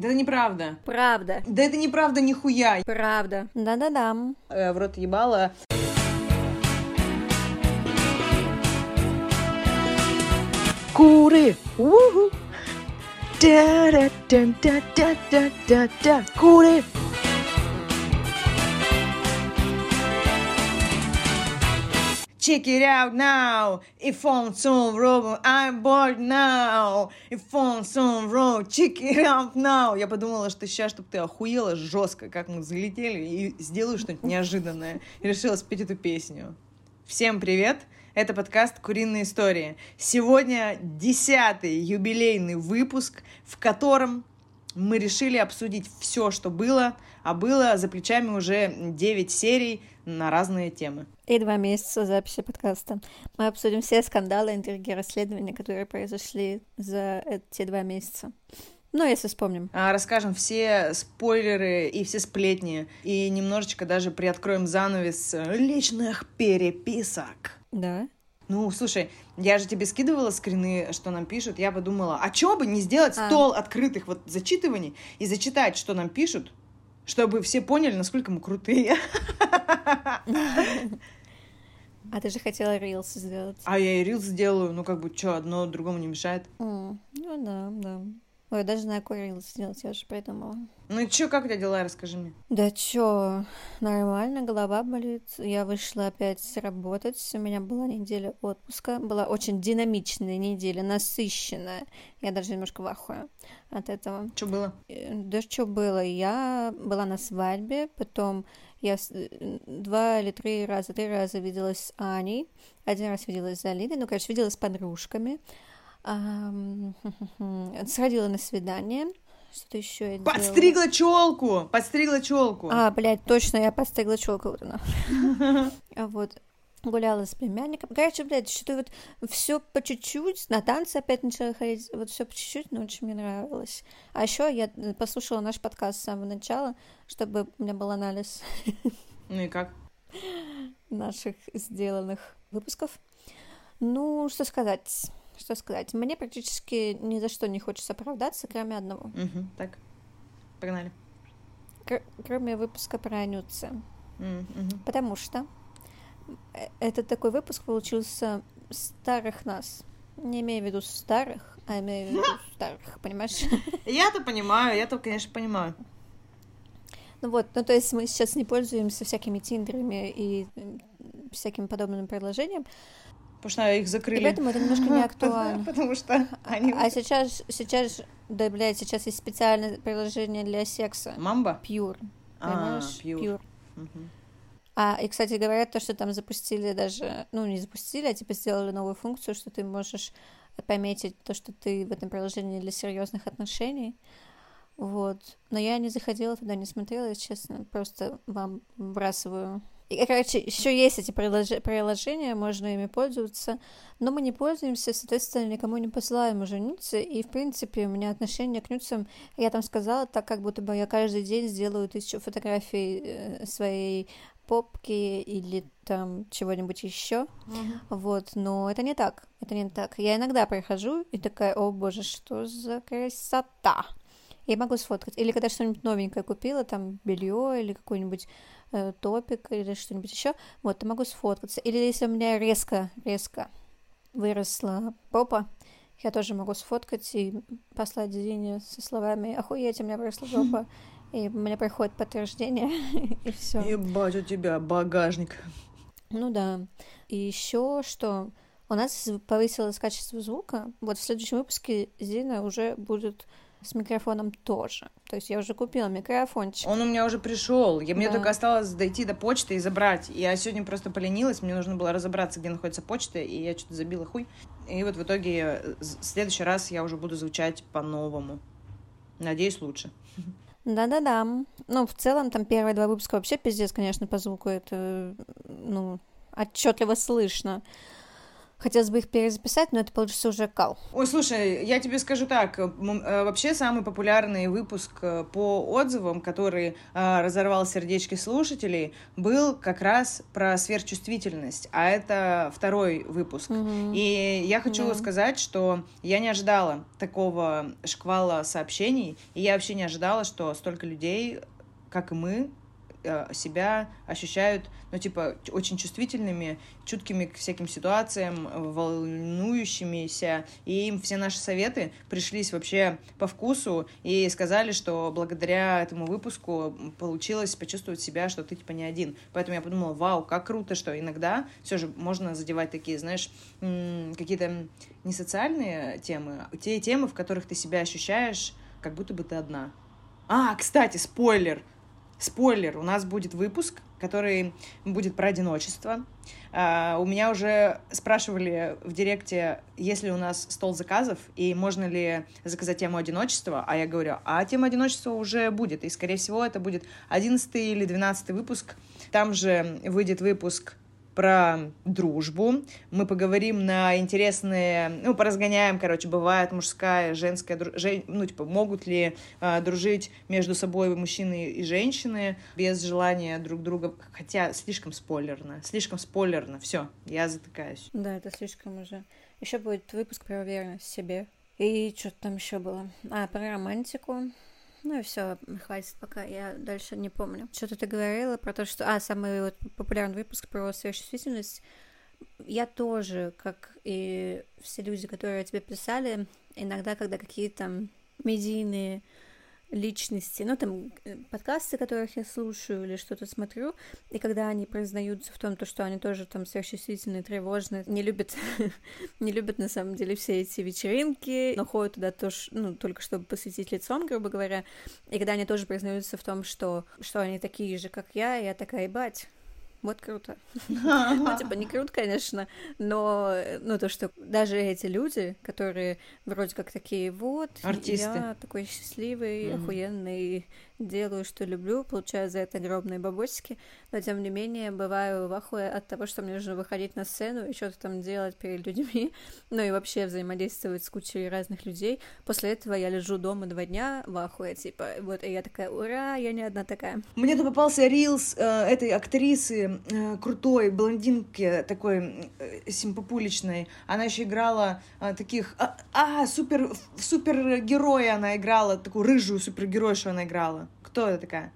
Да это неправда. Правда. Да это неправда нихуя. Правда. Да-да-да. Э, в рот ебала. Куры! Уху! Да-да-да-да-да-да-да! Куры! Check it out now. If on some road, I'm bored now. If on some road, check it out now. Я подумала, что сейчас, чтобы ты охуела жестко, как мы залетели, и сделаю что-нибудь неожиданное. И решила спеть эту песню. Всем привет! Это подкаст «Куриные истории». Сегодня десятый юбилейный выпуск, в котором мы решили обсудить все, что было, а было за плечами уже 9 серий на разные темы. И два месяца записи подкаста. Мы обсудим все скандалы, интриги, расследования, которые произошли за эти два месяца. Ну, если вспомним. А, Расскажем все спойлеры и все сплетни. И немножечко даже приоткроем занавес личных переписок. Да. Ну, слушай, я же тебе скидывала скрины, что нам пишут. Я подумала, а чё бы не сделать А. стол открытых вот зачитываний и зачитать, что нам пишут, чтобы все поняли, насколько мы крутые. А ты же хотела рилс сделать. А я и рилс сделаю, ну как бы, что, одно другому не мешает. Ну да, да. Ой, я даже знаю, какой рилс сделать, я уже придумала. Ну и чё, как у тебя дела, расскажи мне. Да чё, нормально, голова болит. Я вышла опять работать. У меня была неделя отпуска. Была очень динамичная неделя, насыщенная. Я даже немножко в ахуе от этого. Что было? Да что было? Я была на свадьбе, потом я два или три раза, три раза виделась с Аней, один раз виделась с Алиной, ну, короче, виделась с подружками, Ам, сходила на свидание, что-то еще я делала. Подстригла челку! Подстригла челку! А, блядь, точно, я подстригла челку вот. Гуляла с племянником. Короче, блядь, что-то вот все по чуть-чуть. На танцы опять начала ходить. Вот все по чуть-чуть, но очень мне нравилось. А еще я э, послушала наш подкаст с самого начала, чтобы у меня был анализ Ну и как? наших сделанных выпусков. Ну, что сказать? Что сказать? Мне практически ни за что не хочется оправдаться, кроме одного. Мгм, так, погнали. Кр- кроме выпуска про Анюцы. М, мгм. Потому что э, этот такой выпуск получился старых нас. Не имею в виду старых, а имею в виду старых, понимаешь? Я-то понимаю, я-то, конечно, понимаю. Ну вот, ну то есть мы сейчас не пользуемся всякими тиндерами и м, всякими подобными предложениями, Потому что их и закрыли. поэтому это немножко не актуально. Потому что они... А сейчас, сейчас, да, блядь, сейчас есть специальное приложение для секса. Мамба? Pure, А. Мгм. А, и, кстати, говорят, то, что там запустили даже, ну, не запустили, а типа сделали новую функцию, что ты можешь пометить то, что ты в этом приложении для серьезных отношений. Вот. Но я не заходила туда, не смотрела, если честно. Просто вам вбрасываю. И, короче, еще есть эти прилож- приложения, можно ими пользоваться, но мы не пользуемся, соответственно, никому не посылаем уже нюцы, и, в принципе, у меня отношение к нюцам, я там сказала, так как будто бы я каждый день сделаю тысячу фотографий э, своей попки или там чего-нибудь еще. Вот, но это не так. Это не так. Я иногда прихожу и такая, о боже, что за красота. Я могу сфоткать. Или когда что-нибудь новенькое купила, там белье или какой-нибудь э, топик или что-нибудь еще, вот, то могу сфоткаться. Или если у меня резко, резко выросла попа, я тоже могу сфоткать и послать Дине со словами «Охуеть, у меня выросла попа». И мне приходит подтверждение, и все. Ебать, у тебя багажник. Ну да. И еще что у нас повысилось качество звука. Вот в следующем выпуске Зина уже будет с микрофоном тоже. То есть я уже купила микрофончик. Он у меня уже пришел. Я, мне Да. только осталось дойти до почты и забрать. Я сегодня просто поленилась, мне нужно было разобраться, где находится почта, и я что-то забила хуй. И вот в итоге э, в следующий раз я уже буду звучать по-новому. Надеюсь, лучше. Да-да-да. Ну, в целом, там первые два выпуска вообще пиздец, конечно, по звуку. Это, ну, отчетливо слышно. Хотелось бы их перезаписать, но это получится уже кал. Ой, слушай, я тебе скажу так. м, э, Вообще самый популярный выпуск э, по отзывам, который э, разорвал сердечки слушателей, был как раз про сверхчувствительность. А это второй выпуск. Мгм. И я хочу Да. сказать, что я не ожидала такого шквала сообщений, и я вообще не ожидала, что столько людей, как и мы, э, себя ощущают, ну, типа, очень чувствительными, чуткими к всяким ситуациям, э, волнующимися, и им все наши советы пришлись вообще по вкусу, и сказали, что благодаря этому выпуску получилось почувствовать себя, что ты, типа, не один. Поэтому я подумала, вау, как круто, что иногда все же можно задевать такие, знаешь, какие-то не социальные темы, а те темы, в которых ты себя ощущаешь, как будто бы ты одна. А, кстати, спойлер. Спойлер, у нас будет выпуск, который будет про одиночество. А, у меня уже спрашивали в директе, есть ли у нас стол заказов, и можно ли заказать тему одиночества, а я говорю, а тема одиночества уже будет, и, скорее всего, это будет 11 или 12 выпуск. Там же выйдет выпуск про дружбу. Мы поговорим на интересные, ну, поразгоняем, короче, бывает мужская, женская, дру- жен- ну, типа, могут ли а, дружить между собой мужчины и женщины без желания друг друга, хотя слишком спойлерно, слишком спойлерно, все, я затыкаюсь. Да, это слишком уже. Еще будет выпуск про уверенность в себе. И что там еще было? А, про романтику. Ну и все, хватит пока, я дальше не помню. Что-то ты говорила про то, что... А, самый вот популярный выпуск про сверхчувствительность. Я тоже, как и все люди, которые тебе писали, иногда, когда какие-то медийные личности, ну, там, э, подкасты, которых я слушаю или что-то смотрю, и когда они признаются в том, то, что они тоже там сверхчувствительные, тревожные, не любят, не любят на самом деле все эти вечеринки, но ходят туда тоже, ну, только чтобы посветить лицом, грубо говоря, и когда они тоже признаются в том, что, что они такие же, как я, я такая, ебать, вот круто. Ну, типа, не круто, конечно, но, ну, то, что даже эти люди, которые вроде как такие, вот, Артисты. я такой счастливый, Мгм. охуенный, делаю, что люблю, получаю за это огромные бабосики, но, тем не менее, бываю в ахуе от того, что мне нужно выходить на сцену и что-то там делать перед людьми, ну, и вообще взаимодействовать с кучей разных людей. После этого я лежу дома два дня в ахуе, типа, вот, и я такая, ура, я не одна такая. Мне тут попался рилс э, этой актрисы, э, крутой блондинки, такой э, симпопуличной. Она еще играла э, таких... А, а, супер, супергероя она играла, такую рыжую супергеройшу она играла. Кто это такая?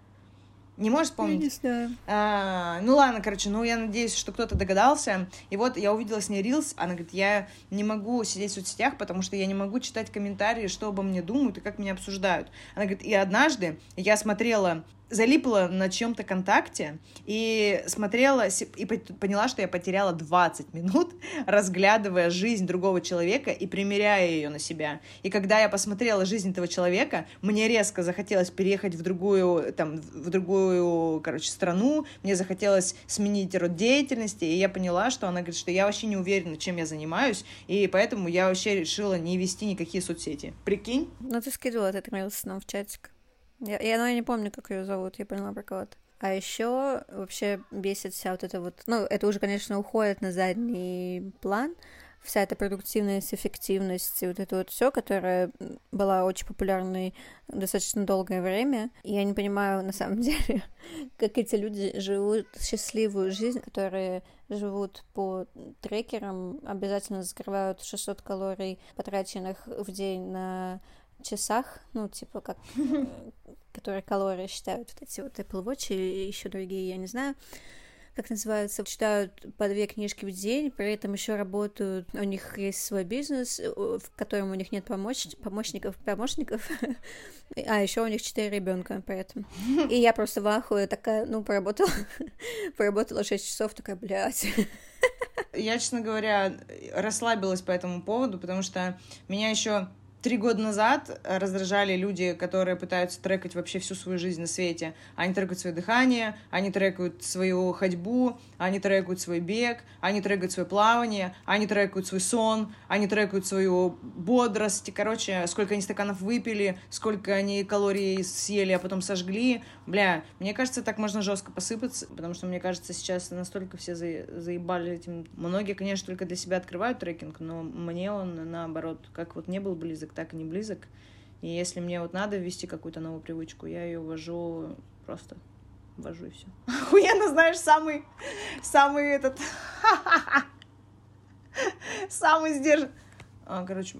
Не можешь вспомнить? знаю. А, ну ладно, короче, ну я надеюсь, что кто-то догадался. И вот я увидела с ней рилс, она говорит, я не могу сидеть в соцсетях, потому что я не могу читать комментарии, что обо мне думают и как меня обсуждают. Она говорит, и однажды я смотрела залипла на чем-то контакте и смотрела и по- поняла, что я потеряла 20 минут, разглядывая жизнь другого человека и примеряя ее на себя. И когда я посмотрела жизнь этого человека, мне резко захотелось переехать в другую, там, в другую, короче, страну, мне захотелось сменить род деятельности, и я поняла, что она говорит, что я вообще не уверена, чем я занимаюсь, и поэтому я вообще решила не вести никакие соцсети. Прикинь? Ну, ты скидывала этот нам в чатик. Я, я, ну, я не помню, как ее зовут, я поняла про кого-то. А еще вообще бесит вся вот эта вот... Ну, это уже, конечно, уходит на задний план, вся эта продуктивность, эффективность, вот это вот все, которая была очень популярной достаточно долгое время. И я не понимаю, на самом деле, как эти люди живут счастливую жизнь, которые живут по трекерам, обязательно закрывают 600 калорий, потраченных в день на часах, ну, типа, как э, которые калории считают вот эти вот Apple Watch и еще другие, я не знаю, как называется, читают по две книжки в день, при этом еще работают, у них есть свой бизнес, э, в котором у них нет помощ... помощников, помощников, а еще у них четыре ребенка при этом. И я просто в ахуе такая, ну, поработала, поработала 6 часов, такая, блядь. Я, честно говоря, расслабилась по этому поводу, потому что меня еще три года назад раздражали люди, которые пытаются трекать вообще всю свою жизнь на свете. Они трекают свое дыхание, они трекают свою ходьбу, они трекают свой бег, они трекают свое плавание, они трекают свой сон, они трекают свою бодрость. Короче, сколько они стаканов выпили, сколько они калорий съели, а потом сожгли. Бля, мне кажется, так можно жестко посыпаться, потому что, мне кажется, сейчас настолько все за... заебали этим. Многие, конечно, только для себя открывают трекинг, но мне он, наоборот, как вот не был близок, так и не близок. И если мне вот надо ввести какую-то новую привычку, я ее ввожу просто ввожу и все. Охуенно, знаешь, самый, самый этот, самый сдержан. А, короче,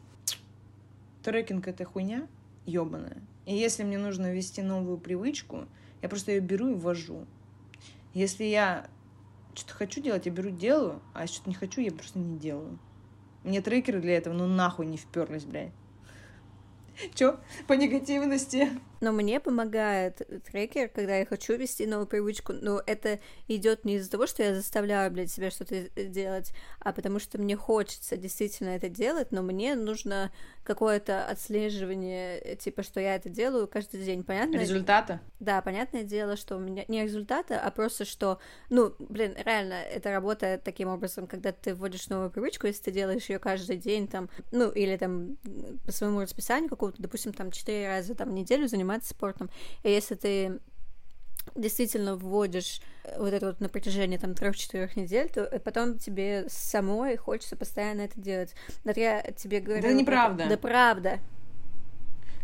трекинг это хуйня ебаная. И если мне нужно ввести новую привычку, я просто ее беру и ввожу. Если я что-то хочу делать, я беру, делаю, а если что-то не хочу, я просто не делаю. Мне трекеры для этого, ну нахуй не вперлись, блядь. Чё? По негативности. Но мне помогает трекер, когда я хочу вести новую привычку, но это идет не из-за того, что я заставляю, блядь, себя что-то делать, а потому что мне хочется действительно это делать, но мне нужно какое-то отслеживание, типа, что я это делаю каждый день, понятно? Результата? Да, понятное дело, что у меня не результата, а просто что, ну, блин, реально, это работает таким образом, когда ты вводишь новую привычку, если ты делаешь ее каждый день, там, ну, или там по своему расписанию какого-то, допустим, там, четыре раза там в неделю заниматься спортом, и если ты действительно вводишь вот это вот на протяжении там трех-четырех недель, то потом тебе самой хочется постоянно это делать. Да я тебе говорю... Да неправда. Да правда.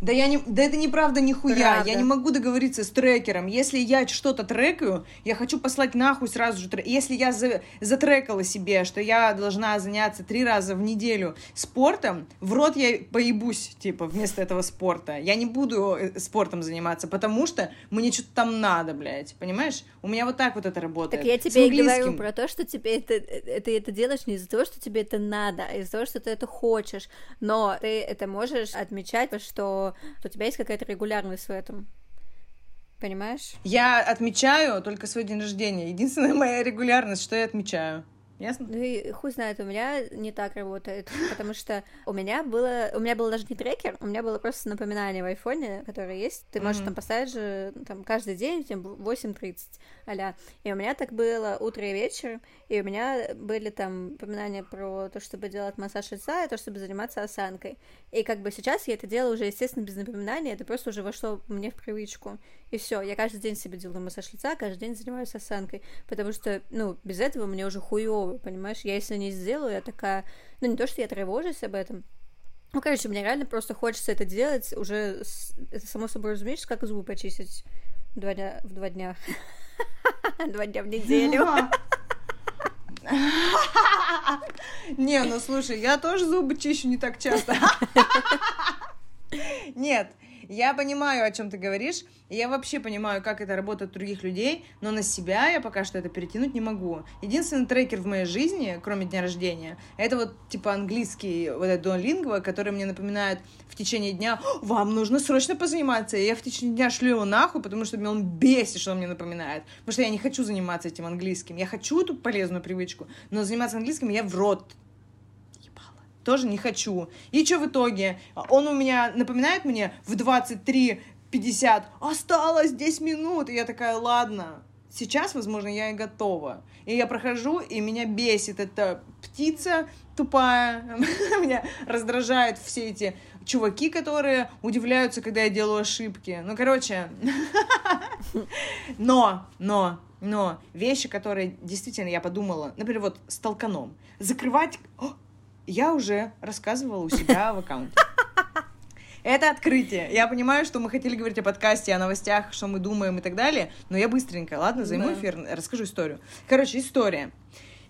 Да, я не, да это неправда нихуя. Правда. Я не могу договориться с трекером. Если я что-то трекаю, я хочу послать нахуй сразу же трек. Если я за, затрекала себе, что я должна заняться три раза в неделю спортом, в рот я поебусь, типа, вместо этого спорта. Я не буду э, спортом заниматься, потому что мне что-то там надо, блядь. Понимаешь? У меня вот так вот это работает. Так я тебе и говорю про то, что тебе это, э, ты это делаешь не из-за того, что тебе это надо, а из-за того, что ты это хочешь. Но ты это можешь отмечать, что что, у тебя есть какая-то регулярность в этом. Понимаешь? Я отмечаю только свой день рождения. Единственная моя регулярность, что я отмечаю. Ясно? Ну и хуй знает, у меня не так работает, потому что у меня было, у меня был даже не трекер, у меня было просто напоминание в айфоне, которое есть, ты можешь mm-hmm. там поставить же там каждый день, тем 8.30, аля, и у меня так было утро и вечер, и у меня были там напоминания про то, чтобы делать массаж лица, и то, чтобы заниматься осанкой, и как бы сейчас я это делаю уже, естественно, без напоминания, это просто уже вошло мне в привычку, и все, я каждый день себе делаю массаж лица, каждый день занимаюсь осанкой, потому что, ну, без этого мне уже хуёво, понимаешь? Я если не сделаю, я такая... Ну, не то, что я тревожусь об этом, ну, короче, мне реально просто хочется это делать уже, это само собой разумеется, как зубы почистить два дня, в два дня. Два дня в неделю. Не, ну слушай, я тоже зубы чищу не так часто. Нет, я понимаю, о чем ты говоришь. Я вообще понимаю, как это работает у других людей, но на себя я пока что это перетянуть не могу. Единственный трекер в моей жизни, кроме дня рождения, это вот типа английский, вот этот Duolingo, который мне напоминает в течение дня, вам нужно срочно позаниматься. И я в течение дня шлю его нахуй, потому что меня он бесит, что он мне напоминает. Потому что я не хочу заниматься этим английским. Я хочу эту полезную привычку, но заниматься английским я в рот тоже не хочу. И что в итоге? Он у меня напоминает мне в 23.50, осталось 10 минут, и я такая, ладно, сейчас, возможно, я и готова. И я прохожу, и меня бесит эта птица тупая, меня раздражают все эти чуваки, которые удивляются, когда я делаю ошибки. Ну, короче, но, но, но вещи, которые действительно я подумала, например, вот с толканом, закрывать я уже рассказывала у себя в аккаунте. Это открытие. Я понимаю, что мы хотели говорить о подкасте, о новостях, что мы думаем и так далее, но я быстренько, ладно, займу да. эфир, расскажу историю. Короче, история.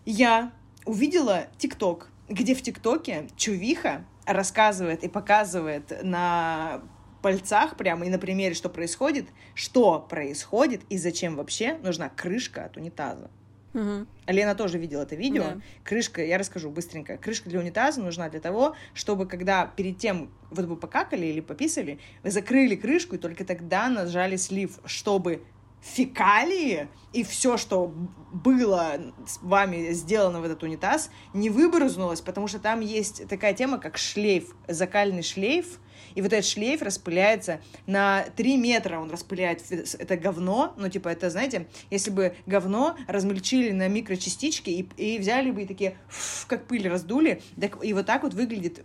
Я увидела ТикТок, где в ТикТоке чувиха рассказывает и показывает на пальцах прямо и на примере, что происходит, что происходит и зачем вообще нужна крышка от унитаза. Угу. Лена тоже видела это видео. Да. Крышка, я расскажу быстренько. Крышка для унитаза нужна для того, чтобы когда перед тем, вот вы покакали или пописали, вы закрыли крышку и только тогда нажали слив, чтобы фекалии и все, что было с вами сделано в этот унитаз, не выбрызнулось, потому что там есть такая тема, как шлейф, закальный шлейф, и вот этот шлейф распыляется на 3 метра, он распыляет это говно, ну, типа, это, знаете, если бы говно размельчили на микрочастички и, и взяли бы и такие, фу, как пыль раздули, так, и вот так вот выглядит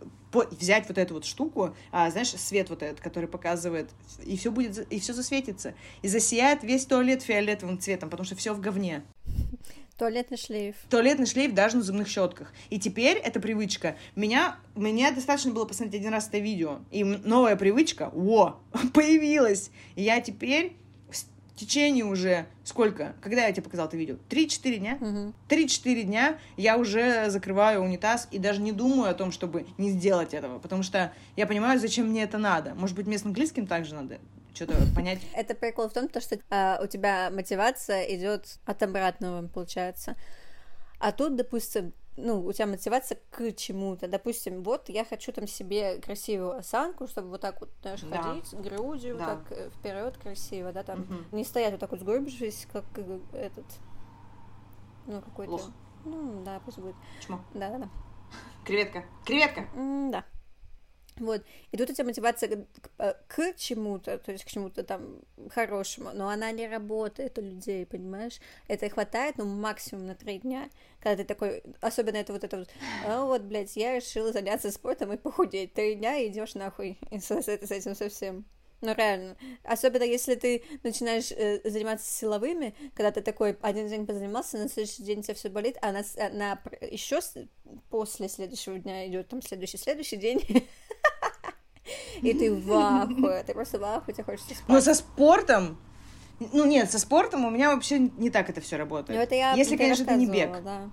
взять вот эту вот штуку, а, знаешь, свет вот этот, который показывает, и все будет, и все засветится, и засияет весь туалет фиолетовым цветом, потому что все в говне. Туалетный шлейф. Туалетный шлейф даже на зубных щетках. И теперь эта привычка. Меня, мне достаточно было посмотреть один раз это видео. И новая привычка, о, появилась. И я теперь в течение уже сколько? Когда я тебе показал это видео? Три-четыре дня? Три-четыре дня я уже закрываю унитаз и даже не думаю о том, чтобы не сделать этого, потому что я понимаю, зачем мне это надо. Может быть, мне с английским также надо что-то понять. Это прикол в том, что а, у тебя мотивация идет от обратного, получается. А тут, допустим, ну, у тебя мотивация к чему-то. Допустим, вот я хочу там себе красивую осанку, чтобы вот так вот, знаешь, да. ходить, грудью да. так э, вперед красиво, да, там угу. не стоять вот так вот сгорбившись, как э, этот, ну, какой-то... Лох. Ну, да, пусть будет. Чмо. Да-да-да. Креветка. Креветка! М да. Вот. И тут у тебя мотивация к, э, к чему-то, то есть к чему-то там хорошему, но она не работает у людей, понимаешь? Это хватает, ну, максимум на три дня, когда ты такой, особенно это вот это вот, а вот, блядь, я решила заняться спортом и похудеть, три дня идешь нахуй с, с, с этим совсем. Ну, реально. Особенно, если ты начинаешь э, заниматься силовыми, когда ты такой один день позанимался, на следующий день у тебя все болит, а на, на еще после следующего дня идет там следующий, следующий день. И ты в ахуе, ты просто в ахуе, тебе хочется спать. Но со спортом ну нет, со спортом у меня вообще не так это все работает. Ну, это я Если, конечно, это не бег. Да.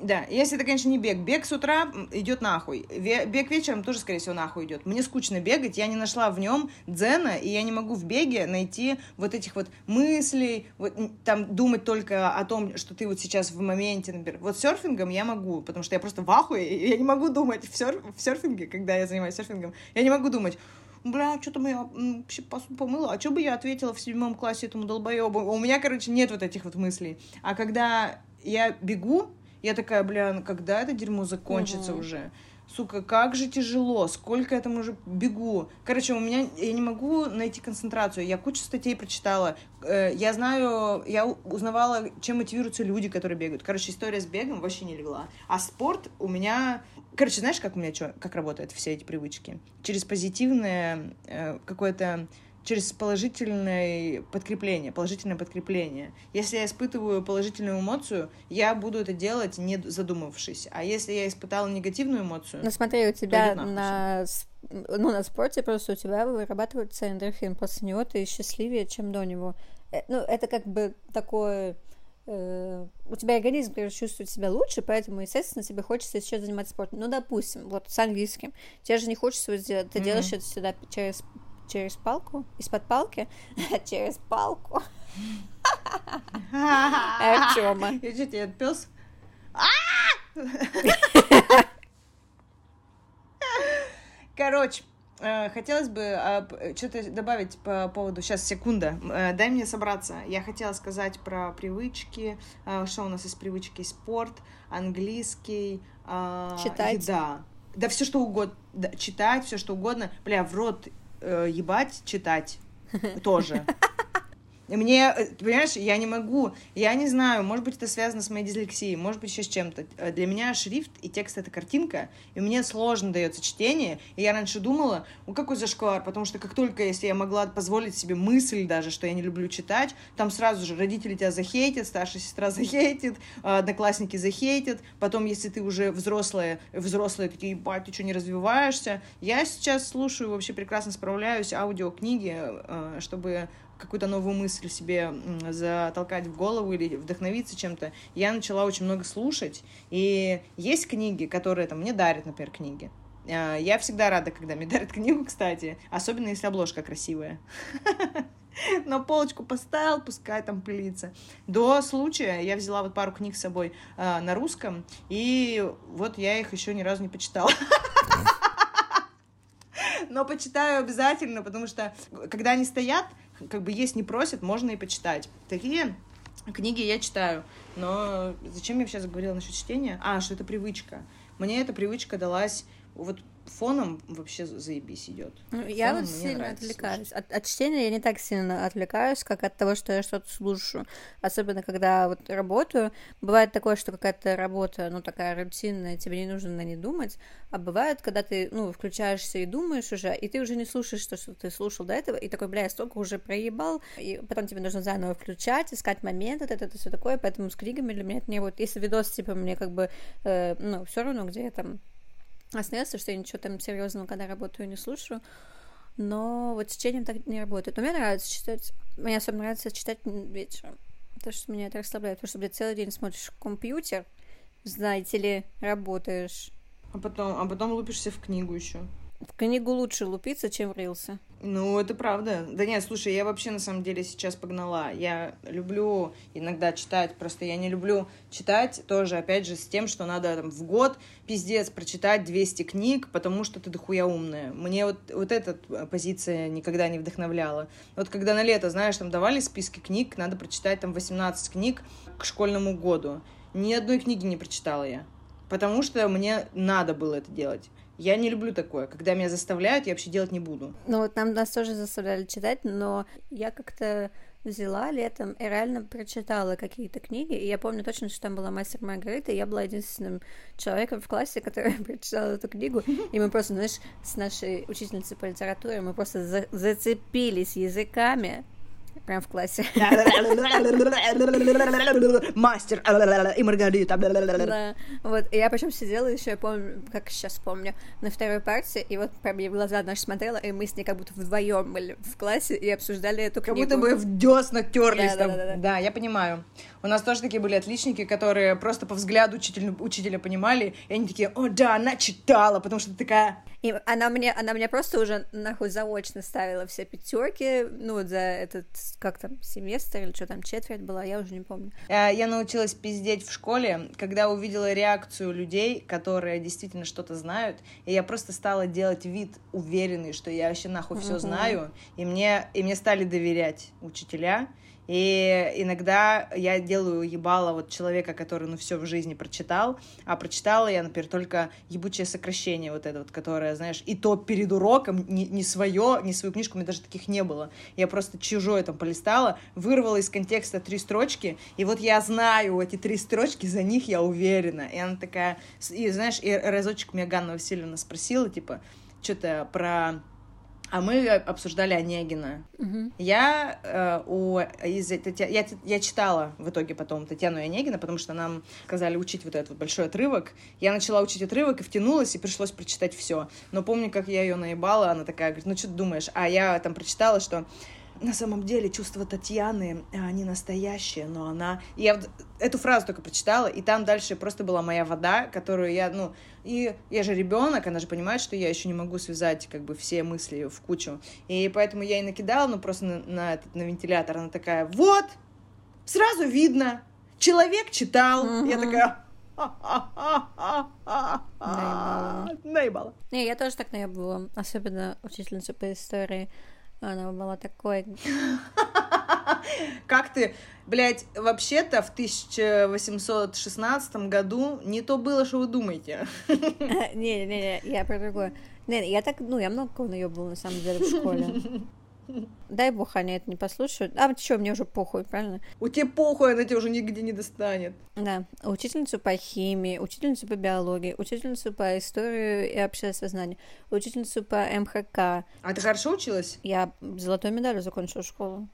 Да, если это, конечно, не бег. Бег с утра идет нахуй. Бег вечером тоже, скорее всего, нахуй идет. Мне скучно бегать, я не нашла в нем дзена, и я не могу в беге найти вот этих вот мыслей, вот там думать только о том, что ты вот сейчас в моменте, например. Вот серфингом я могу, потому что я просто в ахуе, и я не могу думать в, серф, в серфинге, когда я занимаюсь серфингом. Я не могу думать, бля, что-то я вообще посуду помыла, а что бы я ответила в седьмом классе этому долбоебу? У меня, короче, нет вот этих вот мыслей. А когда я бегу, я такая, бля, ну когда это дерьмо закончится угу. уже? Сука, как же тяжело, сколько я там уже бегу. Короче, у меня, я не могу найти концентрацию. Я кучу статей прочитала. Э, я знаю, я узнавала, чем мотивируются люди, которые бегают. Короче, история с бегом вообще не легла. А спорт у меня... Короче, знаешь, как у меня что, как работают все эти привычки? Через позитивное э, какое-то через положительное подкрепление, положительное подкрепление. Если я испытываю положительную эмоцию, я буду это делать, не задумавшись. А если я испытала негативную эмоцию... Ну смотри, у тебя на, ну, на спорте просто у тебя вырабатывается эндорфин, после него ты счастливее, чем до него. Э, ну, это как бы такое э, у тебя организм чувствует себя лучше, поэтому, естественно, тебе хочется еще заниматься спортом. Ну, допустим, вот с английским. Тебе же не хочется вот сделать, ты mm-hmm. делаешь это сюда через Через палку? Из-под палки? Через палку. Артема. Я что, тебе пес? Короче, э, хотелось бы э, что-то добавить по поводу... Сейчас, секунда. Э, дай мне собраться. Я хотела сказать про привычки. Что у нас из привычки? Спорт, английский, Читать. еда. Да все что угодно. Да, читать, все что угодно. Бля, в рот э, ебать читать тоже. Мне, э, понимаешь, я не могу, я не знаю, может быть, это связано с моей дислексией, может быть, еще с чем-то. Э, для меня шрифт и текст — это картинка, и мне сложно дается чтение, и я раньше думала, ну какой зашквар, потому что как только, если я могла позволить себе мысль даже, что я не люблю читать, там сразу же родители тебя захейтят, старшая сестра захейтит, э, одноклассники захейтят, потом, если ты уже взрослая, взрослые такие, ебать, ты что, не развиваешься? Я сейчас слушаю, вообще прекрасно справляюсь, аудиокниги, чтобы какую-то новую мысль себе затолкать в голову или вдохновиться чем-то, я начала очень много слушать. И есть книги, которые там мне дарят, например, книги. А, я всегда рада, когда мне дарят книгу, кстати, особенно если обложка красивая. На полочку поставил, пускай там пылится. До случая я взяла вот пару книг с собой э, на русском, и вот я их еще ни разу не почитала. Но почитаю обязательно, потому что когда они стоят, как бы есть не просят, можно и почитать. Такие книги я читаю, но зачем я сейчас говорила насчет чтения? А, что это привычка. Мне эта привычка далась вот фоном вообще заебись идет. Ну, я Фоном вот сильно нравится отвлекаюсь. От, от чтения я не так сильно отвлекаюсь, как от того, что я что-то слушаю. Особенно, когда вот работаю. Бывает такое, что какая-то работа, ну, такая рутинная, тебе не нужно на ней думать. А бывает, когда ты, ну, включаешься и думаешь уже, и ты уже не слушаешь то, что ты слушал до этого, и такой, бля, я столько уже проебал, и потом тебе нужно заново включать, искать момент, это, это, все такое, поэтому с книгами для меня это не вот, если видос, типа, мне как бы, э, ну, все равно, где я там остается, что я ничего там серьезного, когда работаю, не слушаю. Но вот с чтением так не работает. Но мне нравится читать. Мне особенно нравится читать вечером. Потому что меня это расслабляет. Потому что, блядь, целый день смотришь компьютер, знаете ли, работаешь. А потом, а потом лупишься в книгу еще. В книгу лучше лупиться, чем в рилсы. Ну, это правда. Да нет, слушай, я вообще на самом деле сейчас погнала. Я люблю иногда читать, просто я не люблю читать тоже, опять же, с тем, что надо там, в год пиздец прочитать 200 книг, потому что ты дохуя умная. Мне вот, вот эта позиция никогда не вдохновляла. Вот когда на лето, знаешь, там давали списки книг, надо прочитать там 18 книг к школьному году. Ни одной книги не прочитала я. Потому что мне надо было это делать. Я не люблю такое. Когда меня заставляют, я вообще делать не буду. Ну вот нам нас тоже заставляли читать, но я как-то взяла летом и реально прочитала какие-то книги. И я помню точно, что там была мастер Маргарита, и я была единственным человеком в классе, который прочитал эту книгу. И мы просто, знаешь, с нашей учительницей по литературе мы просто за зацепились языками прям в классе. Мастер и Маргарита. Да, вот, и я причем сидела еще, я помню, как сейчас помню, на второй парте, и вот прям я в глаза наши смотрела, и мы с ней как будто вдвоем были в классе и обсуждали эту Как книгу. будто бы в десна терлись Да, там. да, да, да. Да, я понимаю. У нас тоже такие были отличники, которые просто по взгляду учителя, учителя понимали, и они такие, о, да, она читала, потому что ты такая, И она мне, она мне просто уже нахуй заочно ставила все пятерки, ну, вот за этот, как там, семестр или что там, четверть была, я уже не помню. Э, Я научилась пиздеть в школе, когда увидела реакцию людей, которые действительно что-то знают, и я просто стала делать вид уверенный, что я вообще нахуй все Мгм. знаю, и мне, и мне стали доверять учителя. И иногда я делаю ебало вот человека, который, ну, все в жизни прочитал, а прочитала я, например, только ебучее сокращение вот это вот, которое, знаешь, и то перед уроком, не, не свое, не свою книжку, у меня даже таких не было. Я просто чужое там полистала, вырвала из контекста три строчки, и вот я знаю эти три строчки, за них я уверена. И она такая, и знаешь, и разочек меня Ганна Васильевна спросила, типа, что-то про... А мы обсуждали Онегина. Мгм. Я э, у из я, я читала в итоге потом Татьяну Онегина, потому что нам сказали учить вот этот вот большой отрывок. Я начала учить отрывок и втянулась, и пришлось прочитать все. Но помню, как я ее наебала, она такая говорит, ну что ты думаешь? А я там прочитала, что на самом деле чувства Татьяны, э, они настоящие, но она... И я эту фразу только прочитала, и там дальше просто была моя вода, которую я, ну... И я же ребенок, она же понимает, что я еще не могу связать как бы все мысли в кучу. И поэтому я ей накидала, ну просто на, на этот, на вентилятор. Она такая, вот, сразу видно, человек читал. Я Мгм. такая... Наебала. Не, я тоже так наебывала, особенно учительница по истории. Она была такой... Как ты, блядь, вообще-то в 1816 году не то было, что вы думаете. Не-не-не, я про другое. Не, я так, ну, я много кого наебывала, на самом деле, в школе. Дай бог, они это не послушают. А что, мне уже похуй, правильно? У тебя похуй, она тебя уже нигде не достанет. Да, учительницу по химии, учительницу по биологии, учительницу по истории и общественному знанию, учительницу по МХК. А ты хорошо училась? Я золотой медалью закончила школу.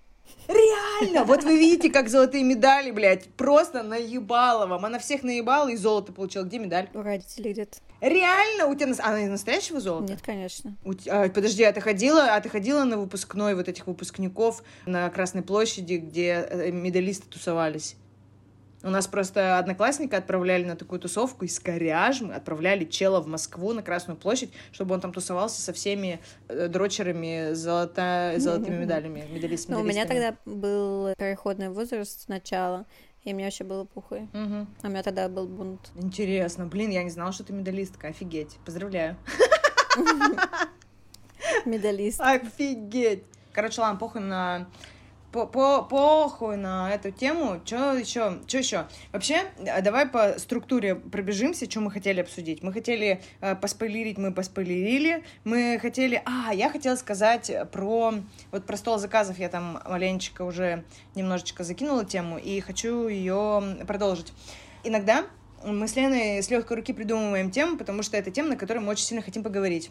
Реально! Вот вы видите, как золотые медали, блядь, просто наебала вам. Она всех наебала и золото получила. Где медаль? У родителей где-то. Реально? У тебя нас- она из настоящего золота? Нет, конечно. У а, подожди, а ты ходила, а ты ходила на выпускной вот этих выпускников на Красной площади, где э, медалисты тусовались? У нас просто одноклассника отправляли на такую тусовку из Коряжмы, отправляли чела в Москву на Красную площадь, чтобы он там тусовался со всеми э, дрочерами с золотыми медалями, медалистами. Ну, у меня тогда был переходный возраст сначала, и мне вообще было пухой. Мгм. А у меня тогда был бунт. Интересно, блин, я не знала, что ты медалистка, офигеть, поздравляю. Медалист. Офигеть. Короче, ладно, похуй на по, по, похуй на эту тему. Что еще? Что еще? Вообще, э, давай по структуре пробежимся, что мы хотели обсудить. Мы хотели э, поспойлерить, мы поспойлерили. Мы хотели... А, я хотела сказать про... Вот про стол заказов я там маленечко уже немножечко закинула тему и хочу ее продолжить. Иногда мы с Леной с легкой руки придумываем тему, потому что это тема, на которой мы очень сильно хотим поговорить.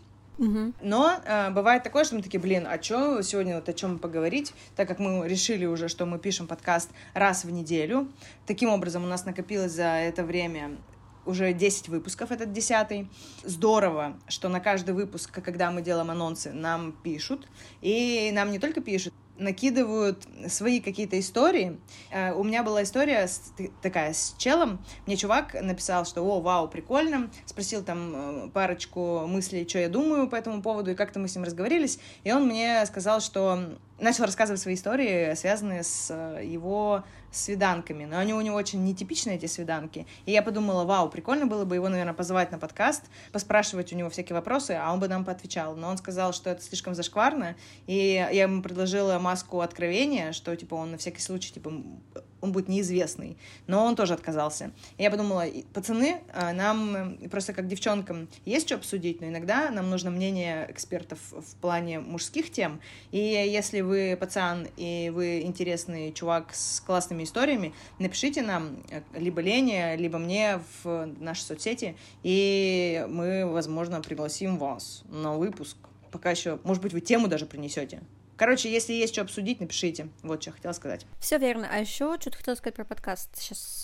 Но э, бывает такое, что мы такие, блин, а что сегодня вот о чем поговорить, так как мы решили уже, что мы пишем подкаст раз в неделю. Таким образом, у нас накопилось за это время уже 10 выпусков, этот десятый. Здорово, что на каждый выпуск, когда мы делаем анонсы, нам пишут. И нам не только пишут, накидывают свои какие-то истории. Э, У меня была история с- такая с челом. Мне чувак написал, что «О, вау, прикольно». Спросил там э, парочку мыслей, что я думаю по этому поводу, и как-то мы с ним разговорились. И он мне сказал, что начал рассказывать свои истории, связанные с э, его свиданками. Но они у него очень нетипичные, эти свиданки. И я подумала, вау, прикольно было бы его, наверное, позвать на подкаст, поспрашивать у него всякие вопросы, а он бы нам поотвечал. Но он сказал, что это слишком зашкварно, и я ему предложила маску откровения, что, типа, он на всякий случай, типа, он будет неизвестный. Но он тоже отказался. И я подумала, пацаны, а, нам э, просто как девчонкам есть что обсудить, но иногда нам нужно мнение экспертов в плане мужских тем. И если вы пацан и вы интересный чувак с классными историями, напишите нам э, либо Лене, либо мне в наши соцсети, и мы, возможно, пригласим вас на выпуск. Пока еще, может быть, вы тему даже принесете. Короче, если есть что обсудить, напишите. Вот что я хотела сказать. Все верно. А еще что-то хотела сказать про подкаст. Сейчас.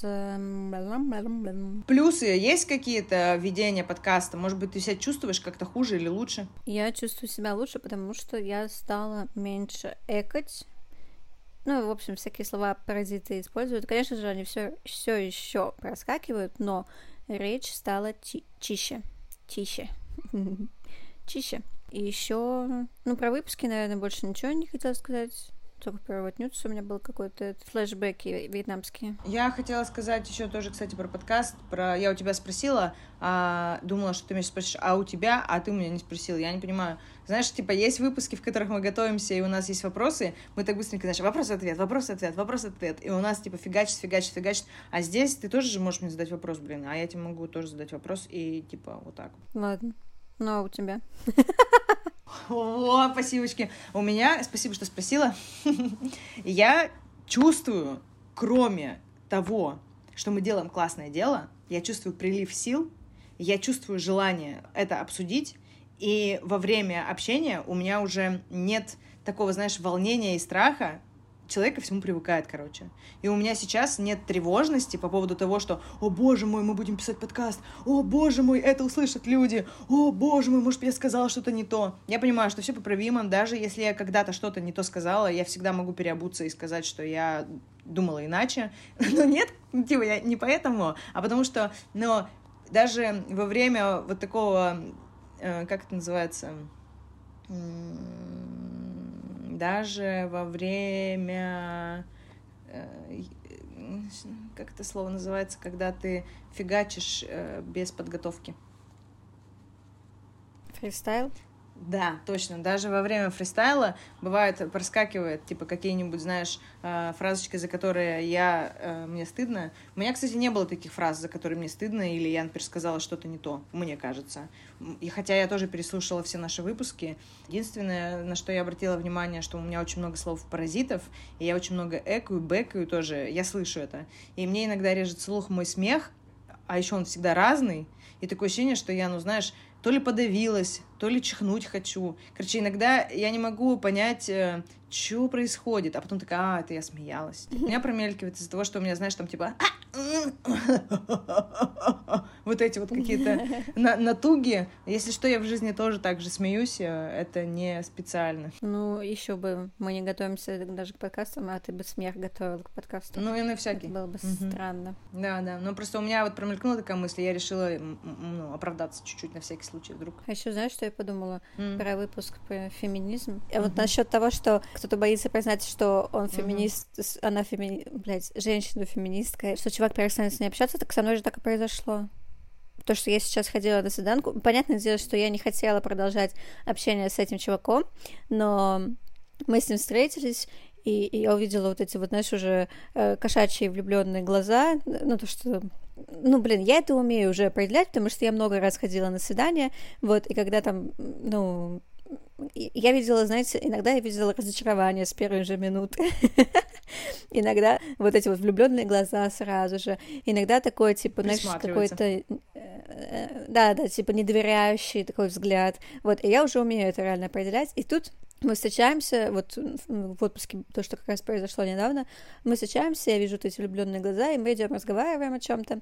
Плюсы есть какие-то введения подкаста? Может быть, ты себя чувствуешь как-то хуже или лучше? Я чувствую себя лучше, потому что я стала меньше экать. Ну, в общем, всякие слова паразиты используют. Конечно же, они все, все еще проскакивают, но речь стала чище. Тише. Чище. И еще, ну, про выпуски, наверное, больше ничего не хотела сказать. Только про вот Нюц у меня был какой-то флешбеки вьетнамские. Я хотела сказать еще тоже, кстати, про подкаст. Про... Я у тебя спросила, а, думала, что ты меня спросишь, а у тебя, а ты меня не спросила. Я не понимаю. Знаешь, типа, есть выпуски, в которых мы готовимся, и у нас есть вопросы, мы так быстренько, знаешь, вопрос-ответ, вопрос-ответ, вопрос-ответ, и у нас, типа, фигачит, фигачит, фигачит. А здесь ты тоже же можешь мне задать вопрос, блин, а я тебе могу тоже задать вопрос, и, типа, вот так. Ладно. Ну, а у тебя? О, спасибочки. У меня, спасибо, что спросила. Я чувствую, кроме того, что мы делаем классное дело, я чувствую прилив сил, я чувствую желание это обсудить, и во время общения у меня уже нет такого, знаешь, волнения и страха, человек ко всему привыкает, короче. И у меня сейчас нет тревожности по поводу того, что «О, боже мой, мы будем писать подкаст! О, боже мой, это услышат люди! О, боже мой, может, я сказала что-то не то!» Я понимаю, что все поправимо, даже если я когда-то что-то не то сказала, я всегда могу переобуться и сказать, что я думала иначе. Но нет, типа, я не поэтому, а потому что, но даже во время вот такого, э, как это называется, даже во время э, как это слово называется, когда ты фигачишь э, без подготовки. Фристайл? Да, точно. Даже во время фристайла бывает проскакивает, типа, какие-нибудь, знаешь, э, фразочки, за которые я, э, мне стыдно. У меня, кстати, не было таких фраз, за которые мне стыдно, или я, например, сказала что-то не то, мне кажется. И хотя я тоже переслушала все наши выпуски, единственное, на что я обратила внимание, что у меня очень много слов паразитов, и я очень много экаю, бэкаю тоже, я слышу это. И мне иногда режет слух мой смех, а еще он всегда разный, и такое ощущение, что я, ну, знаешь, то ли подавилась, то ли чихнуть хочу. Короче, иногда я не могу понять, что происходит, а потом такая, а, это я смеялась. У меня промелькивает из-за того, что у меня, знаешь, там типа вот эти вот какие-то на- натуги. Если что, я в жизни тоже так же смеюсь, э, это не специально. Ну, еще бы мы не готовимся даже к подкастам, а ты бы смех готовил к подкасту. Ну и на Это всякий. было бы Мгм. странно. Да, да. Ну просто у меня вот промелькнула такая мысль, я решила ну, оправдаться чуть-чуть на всякий случай вдруг. А еще знаешь, что я подумала М. про выпуск про феминизм? А Вот насчет того, что кто-то боится признать, что он феминист, с- она феми... блядь, женщина-феминистка, что чувак перестанет с ней общаться, так со мной же так и произошло. То, что я сейчас ходила на свиданку, понятное дело, что я не хотела продолжать общение с этим чуваком, но мы с ним встретились, и, и я увидела вот эти вот, знаешь, уже э, кошачьи влюбленные глаза, ну, то, что ну, блин, я это умею уже определять, потому что я много раз ходила на свидания, вот, и когда там, ну, я видела, знаете, иногда я видела разочарование с первой же минуты. иногда вот эти вот влюбленные глаза сразу же. Иногда такой, типа, знаешь, какой-то... Э, э, да, да, типа недоверяющий такой взгляд. Вот, и я уже умею это реально определять. И тут мы встречаемся, вот в отпуске, то, что как раз произошло недавно, мы встречаемся, я вижу эти влюбленные глаза, и мы идем разговариваем о чем-то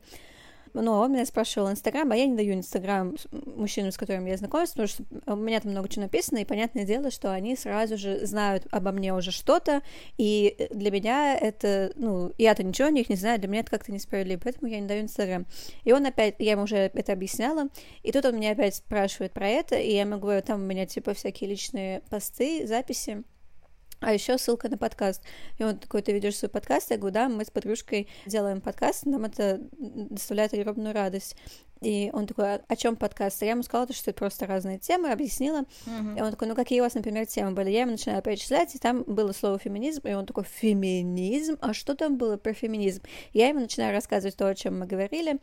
но он меня спрашивал Инстаграм, а я не даю Инстаграм мужчинам, с которыми я знакомлюсь, потому что у меня там много чего написано, и понятное дело, что они сразу же знают обо мне уже что-то, и для меня это, ну, я-то ничего о них не знаю, для меня это как-то несправедливо, поэтому я не даю Инстаграм. И он опять, я ему уже это объясняла, и тут он меня опять спрашивает про это, и я ему говорю, там у меня типа всякие личные посты, записи, а еще ссылка на подкаст. И он такой, ты ведешь свой подкаст? Я говорю, да, мы с подружкой делаем подкаст, нам это доставляет огромную радость. И он такой, «А о чем подкаст? А я ему сказала, что это просто разные темы, объяснила. Uh-huh. И он такой, ну какие у вас, например, темы были? Я ему начинаю перечислять, и там было слово феминизм, и он такой, феминизм? А что там было про феминизм? Я ему начинаю рассказывать то, о чем мы говорили.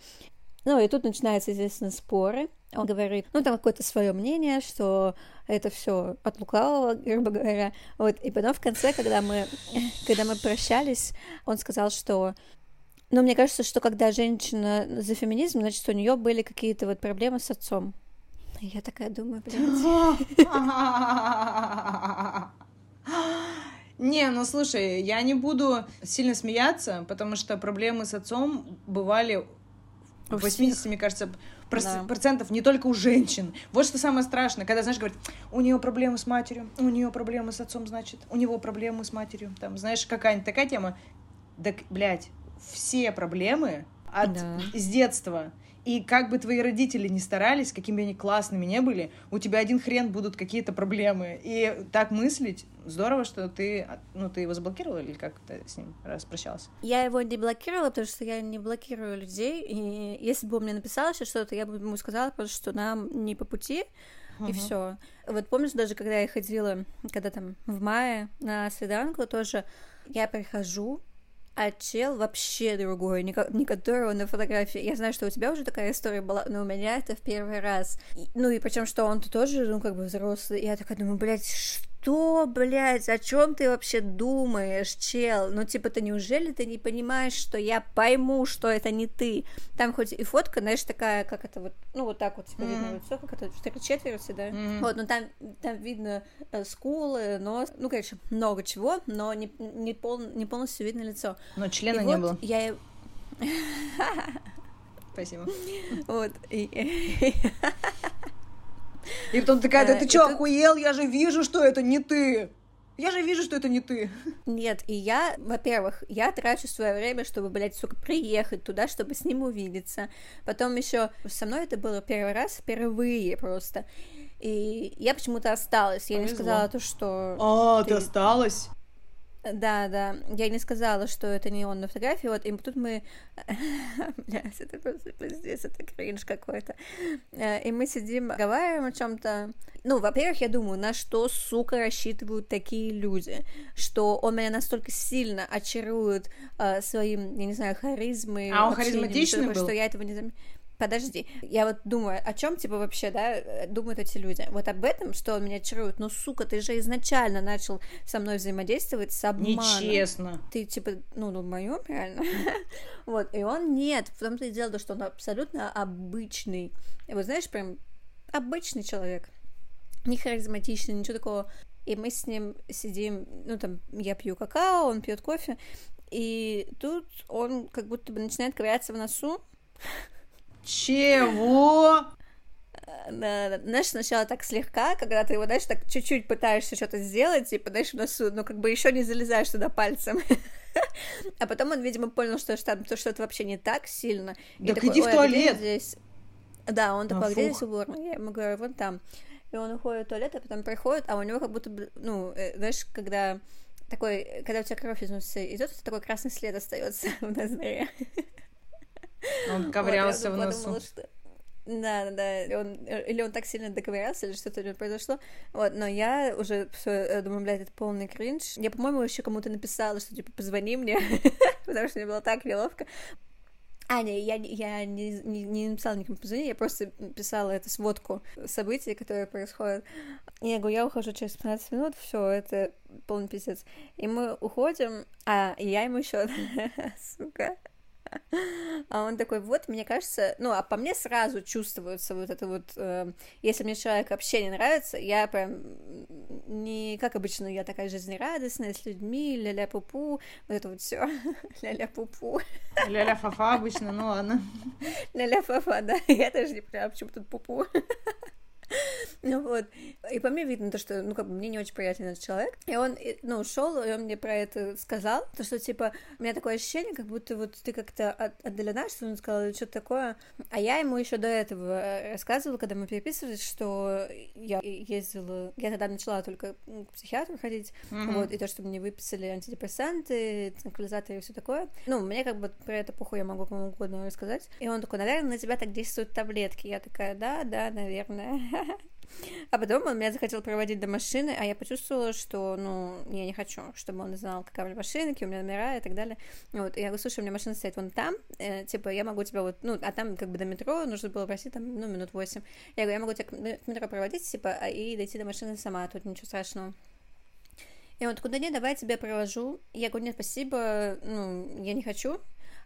Ну, и тут начинаются, естественно, споры. Он говорит, ну, там какое-то свое мнение, что это все от лукавого, грубо говоря. Вот, и потом в конце, когда мы, когда мы прощались, он сказал, что ну, мне кажется, что когда женщина за феминизм, значит, у нее были какие-то вот проблемы с отцом. Я такая думаю, блядь. Не, ну слушай, я не буду сильно смеяться, потому что проблемы с отцом бывали 80, мне кажется, да. процентов не только у женщин. Вот что самое страшное, когда, знаешь, говорят, у нее проблемы с матерью, у нее проблемы с отцом, значит, у него проблемы с матерью. Там, знаешь, какая-нибудь такая тема. Да, блядь, все проблемы от, да. с детства и как бы твои родители не старались, какими они классными не были, у тебя один хрен будут какие-то проблемы. И так мыслить, здорово, что ты, ну, ты его заблокировала или как ты с ним распрощалась? Я его не блокировала, потому что я не блокирую людей. И если бы он мне написал еще что-то, я бы ему сказала просто, что нам не по пути, uh-huh. и все. Вот помнишь, даже когда я ходила, когда там в мае на свиданку тоже, я прихожу, а чел вообще другой, не, которого на фотографии. Я знаю, что у тебя уже такая история была, но у меня это в первый раз. И, ну и причем, что он-то тоже, ну, как бы взрослый. Я такая думаю, блядь, что что, блядь, о чем ты вообще думаешь, чел? Ну, типа, ты неужели ты не понимаешь, что я пойму, что это не ты? Там хоть и фотка, знаешь, такая, как это вот, ну, вот так вот, типа, видно mm-hmm. лицо, как это, в три четверти, да? Mm-hmm. Вот, ну, там, там видно э, скулы, нос, ну, короче, много чего, но не, не, пол, не полностью видно лицо. Но члена и не вот было. я... Спасибо. Вот, и... И потом такая, да ты что, охуел? Я же вижу, что это не ты. Я же вижу, что это не ты. Нет, и я, во-первых, я трачу свое время, чтобы, блядь, сука, приехать туда, чтобы с ним увидеться. Потом еще со мной это было первый раз, впервые просто. И я почему-то осталась. Я Повезло. не сказала то, что... А, ты, ты осталась? Да, да. Я не сказала, что это не он на фотографии. Вот, и тут мы... Блядь, это просто пиздец, это кринж какой-то. Э, и мы сидим, разговариваем о чем то Ну, во-первых, я думаю, на что, сука, рассчитывают такие люди, что он меня настолько сильно очарует э, своим, я не знаю, харизмой. А он харизматичный был? Что я этого не заметила подожди, я вот думаю, о чем типа вообще, да, думают эти люди? Вот об этом, что он меня чарует. Ну, сука, ты же изначально начал со мной взаимодействовать с обманом. Нечестно. Ты типа, ну, ну, моем реально. вот, и он нет. В том-то и дело, что он абсолютно обычный. Вот знаешь, прям обычный человек. Не харизматичный, ничего такого. И мы с ним сидим, ну, там, я пью какао, он пьет кофе, и тут он как будто бы начинает ковыряться в носу, чего? Да, знаешь, сначала так слегка, когда ты его, знаешь, так чуть-чуть пытаешься что-то сделать, типа, знаешь, в носу, но как бы еще не залезаешь туда пальцем. А потом он, видимо, понял, что там то что-то вообще не так сильно. Так иди в а туалет. Да, он такой, а где здесь уборная? Я ему говорю, вон там. И он уходит в туалет, а потом приходит, а у него как будто бы, ну, э, знаешь, когда такой, когда у тебя кровь из носа идет, такой красный след остается в ноздрее. Он ковырялся вот, в носу. Подумала, что... Да, да, да. Он, э, или он так сильно доковырялся, или что-то у него произошло. Вот, но я уже все думаю, блядь, это полный кринж. Я, по-моему, еще кому-то написала, что типа позвони мне, потому что мне было так неловко. А, не, я, я не, не, не написала никому позвонить, я просто писала эту сводку событий, которые происходят. И я говорю, я ухожу через 15 минут, все, это полный пиздец. И мы уходим, а я ему еще, сука, а он такой, вот, мне кажется, ну, а по мне сразу чувствуется вот это вот, э, если мне человек вообще не нравится, я прям не, как обычно, я такая жизнерадостная, с людьми, ля-ля пупу, вот это вот все, ля-ля пупу. Ля-ля фафа обычно, ну ладно. Ля-ля фафа, да, я даже не понимаю, почему тут пупу. Ну вот. И по мне видно то, что, ну, как бы мне не очень приятен этот человек. И он, ну, ушел, и он мне про это сказал. То, что, типа, у меня такое ощущение, как будто вот ты как-то отдалена, что он сказал, или что-то такое. А я ему еще до этого э, рассказывала, когда мы переписывались, что я ездила, я тогда начала только к психиатру ходить, mm-hmm. вот, и то, что мне выписали антидепрессанты, транквилизаторы и все такое. Ну, мне как бы про это похуй, я могу кому угодно рассказать. И он такой, наверное, на тебя так действуют таблетки. Я такая, да, да, наверное. А потом он меня захотел проводить до машины, а я почувствовала, что, ну, я не хочу, чтобы он знал, какая у меня машина, какие у меня номера и так далее. Вот, и я говорю, слушай, у меня машина стоит вон там, э, типа, я могу тебя вот, ну, а там как бы до метро нужно было пройти там, ну, минут восемь. Я говорю, я могу тебя к метро проводить, типа, а, и дойти до машины сама, тут ничего страшного. И он такой, да нет, давай я тебя провожу. Я говорю, нет, спасибо, ну, я не хочу.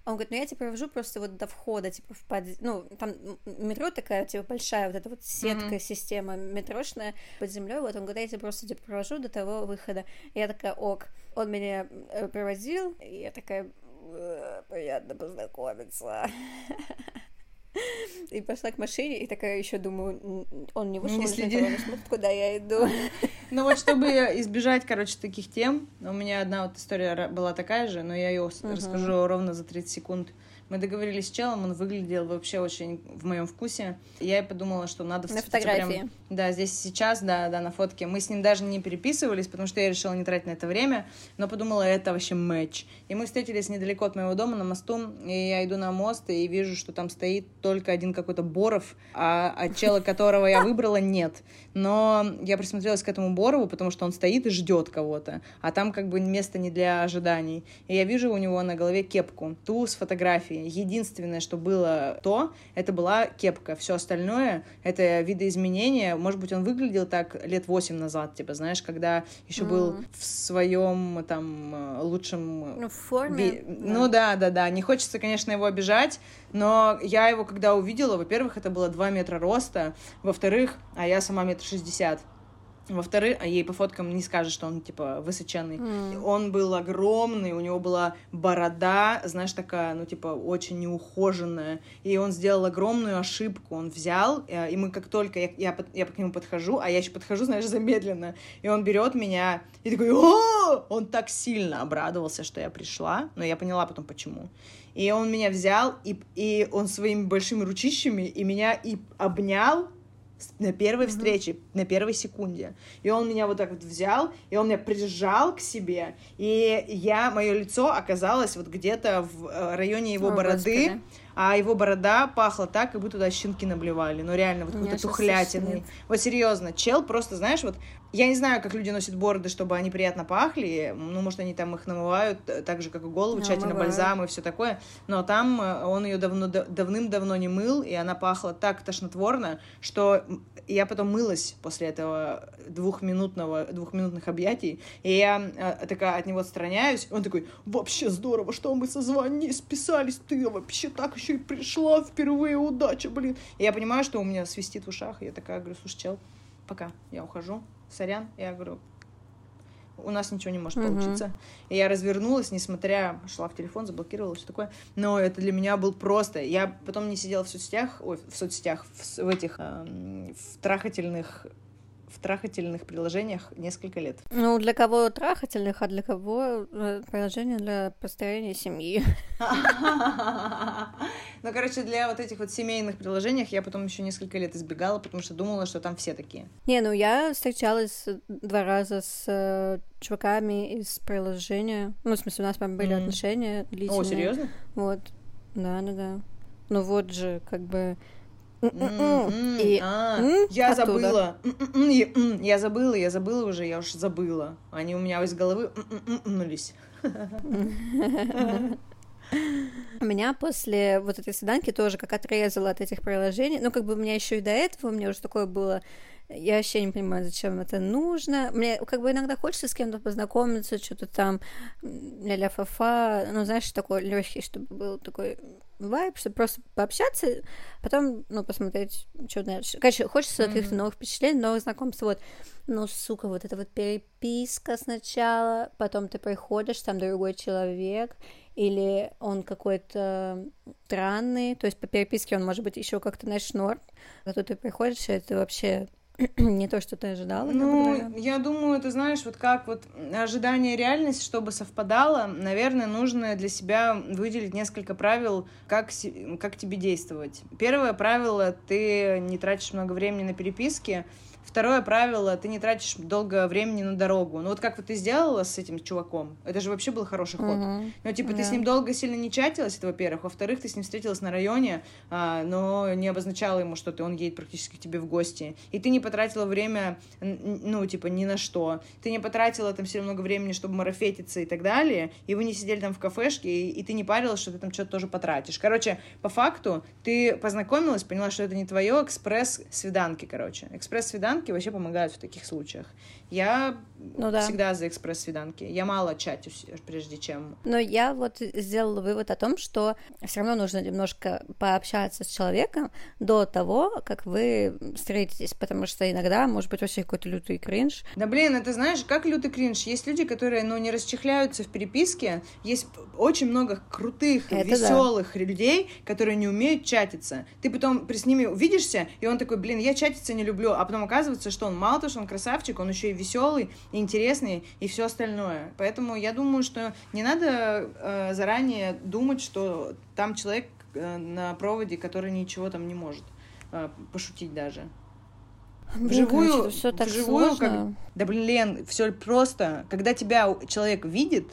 Он говорит, ну я тебя провожу просто вот до входа, типа, в под... ну, там метро такая, типа, большая, вот эта вот сетка, mm-hmm. система метрошная под землей, вот он говорит, я тебя просто, типа, провожу до того выхода. Я такая, ок. Он меня э, проводил, и я такая, «Э, приятно познакомиться. И пошла к машине, и такая еще думаю, он не вышел, не следи. он смотрит, куда я иду. Ну вот, чтобы избежать, короче, таких тем, у меня одна вот история была такая же, но я ее расскажу ровно за 30 секунд. Мы договорились с челом, он выглядел вообще очень в моем вкусе. Я и подумала, что надо... На фотографии. Прям, да, здесь сейчас, да, да, на фотке. Мы с ним даже не переписывались, потому что я решила не тратить на это время, но подумала, это вообще матч. И мы встретились недалеко от моего дома на мосту, и я иду на мост и вижу, что там стоит только один какой-то Боров, а, а чела, которого я выбрала, нет. Но я присмотрелась к этому Борову, потому что он стоит и ждет кого-то, а там как бы место не для ожиданий. И я вижу у него на голове кепку, ту с фотографией Единственное, что было то, это была кепка. Все остальное — это видоизменения. Может быть, он выглядел так лет восемь назад, типа, знаешь, когда еще mm. был в своем там лучшем... Ну, в форме. Ви... Да. Ну да, да, да. Не хочется, конечно, его обижать, но я его когда увидела, во-первых, это было 2 метра роста, во-вторых, а я сама метр шестьдесят. Во-вторых, а ей по фоткам не скажешь, что он, типа, высоченный. Mm. Он был огромный, у него была борода, знаешь, такая, ну, типа, очень неухоженная. И он сделал огромную ошибку. Он взял, э, и мы как только... Я, я, я к нему подхожу, а я еще подхожу, знаешь, замедленно. И он берет меня и такой... О! Он так сильно обрадовался, что я пришла. Но я поняла потом, почему. И он меня взял, и, и он своими большими ручищами и меня и обнял, на первой mm-hmm. встрече, на первой секунде. И он меня вот так вот взял, и он меня прижал к себе, и я, мое лицо оказалось вот где-то в э, районе его О, бороды. Господи а его борода пахла так, как будто туда щенки наблевали. Ну, реально, вот какой-то тухлятиной. Вот серьезно, чел просто, знаешь, вот я не знаю, как люди носят бороды, чтобы они приятно пахли. Ну, может, они там их намывают э, так же, как и голову, тщательно омывают. бальзам и все такое. Но там э, он ее давно, давным-давно не мыл, и она пахла так тошнотворно, что я потом мылась после этого двухминутного, двухминутных объятий, и я э, такая от него отстраняюсь, он такой, вообще здорово, что мы созвонились, списались, ты вообще так еще и пришла впервые, удача, блин. И я понимаю, что у меня свистит в ушах, и я такая говорю, слушай, чел, пока, я ухожу, сорян, я говорю, у нас ничего не может получиться. Uh-huh. И я развернулась, несмотря, шла в телефон, заблокировала, все такое. Но это для меня был просто. Я потом не сидела в соцсетях, ой, в соцсетях, в, в этих, э, в трахательных в трахательных приложениях несколько лет. Ну, для кого трахательных, а для кого э, приложение для построения семьи. Ну, короче, для вот этих вот семейных приложениях я потом еще несколько лет избегала, потому что думала, что там все такие. Не, ну я встречалась два раза с э, чуваками из приложения. Ну, в смысле, у нас прям были отношения длительные. О, серьезно? Вот. Да, да, да. Ну вот же, как бы И а, Я забыла. М, м, м, и, м. Я забыла, я забыла уже, я уж забыла. Они у меня из головы м-нулись. У меня после вот этой свиданки тоже как отрезала от этих приложений. Ну, как бы у меня еще и до этого, у меня уже такое было. Я вообще не понимаю, зачем это нужно. Мне как бы иногда хочется с кем-то познакомиться, что-то там м, ля-ля фа ну, знаешь, такой легкий, чтобы был такой вайб, чтобы просто пообщаться, потом, ну, посмотреть, что дальше. Короче, хочется Мгм. каких-то новых впечатлений, новых знакомств, вот. Ну, сука, вот эта вот переписка сначала, потом ты приходишь, там другой человек, или он какой-то странный, то есть по переписке он может быть еще как-то, знаешь, норм, а тут ты приходишь, и это вообще не то, что ты ожидала. Ну, я думаю, ты знаешь, вот как вот ожидание и реальность, чтобы совпадало, наверное, нужно для себя выделить несколько правил, как, как тебе действовать. Первое правило, ты не тратишь много времени на переписки. Второе правило, ты не тратишь долго времени на дорогу. Ну вот как вот ты сделала с этим чуваком, это же вообще был хороший ход. Мгм. Ну, типа, ты Да. с ним долго сильно не чатилась, это во-первых. Во-вторых, ты с ним встретилась на районе, а, но не обозначала ему, что ты, он едет практически к тебе в гости. И ты не потратила время, ну, типа, ни на что. Ты не потратила там сильно много времени, чтобы марафетиться и так далее. И вы не сидели там в кафешке, и, и ты не парилась, что ты там что-то тоже потратишь. Короче, по факту, ты познакомилась, поняла, что это не твое экспресс-свиданки, короче. Экспресс-свиданки вообще помогают в таких случаях. Я Ну да. всегда за экспресс-свиданки. Я мало чатюсь, прежде чем Но я вот сделала вывод о том, что все равно нужно немножко пообщаться с человеком до того, как вы встретитесь, потому что иногда может быть вообще какой-то лютый кринж. Да блин, это знаешь, как лютый кринж. Есть люди, которые, ну, не расчехляются в переписке. Есть очень много крутых, Это да. веселых людей, которые не умеют чатиться. Ты потом при- с ними увидишься, и он такой, блин, я чатиться не люблю. А потом оказывается, что он мало того, что он красавчик, он еще и веселый, интересный, и все остальное. Поэтому я думаю, что не надо э, заранее думать, что там человек э, на проводе, который ничего там не может э, пошутить даже. Вживую, все так вживую, как-. Да блин, Лен, все просто. Когда тебя человек видит,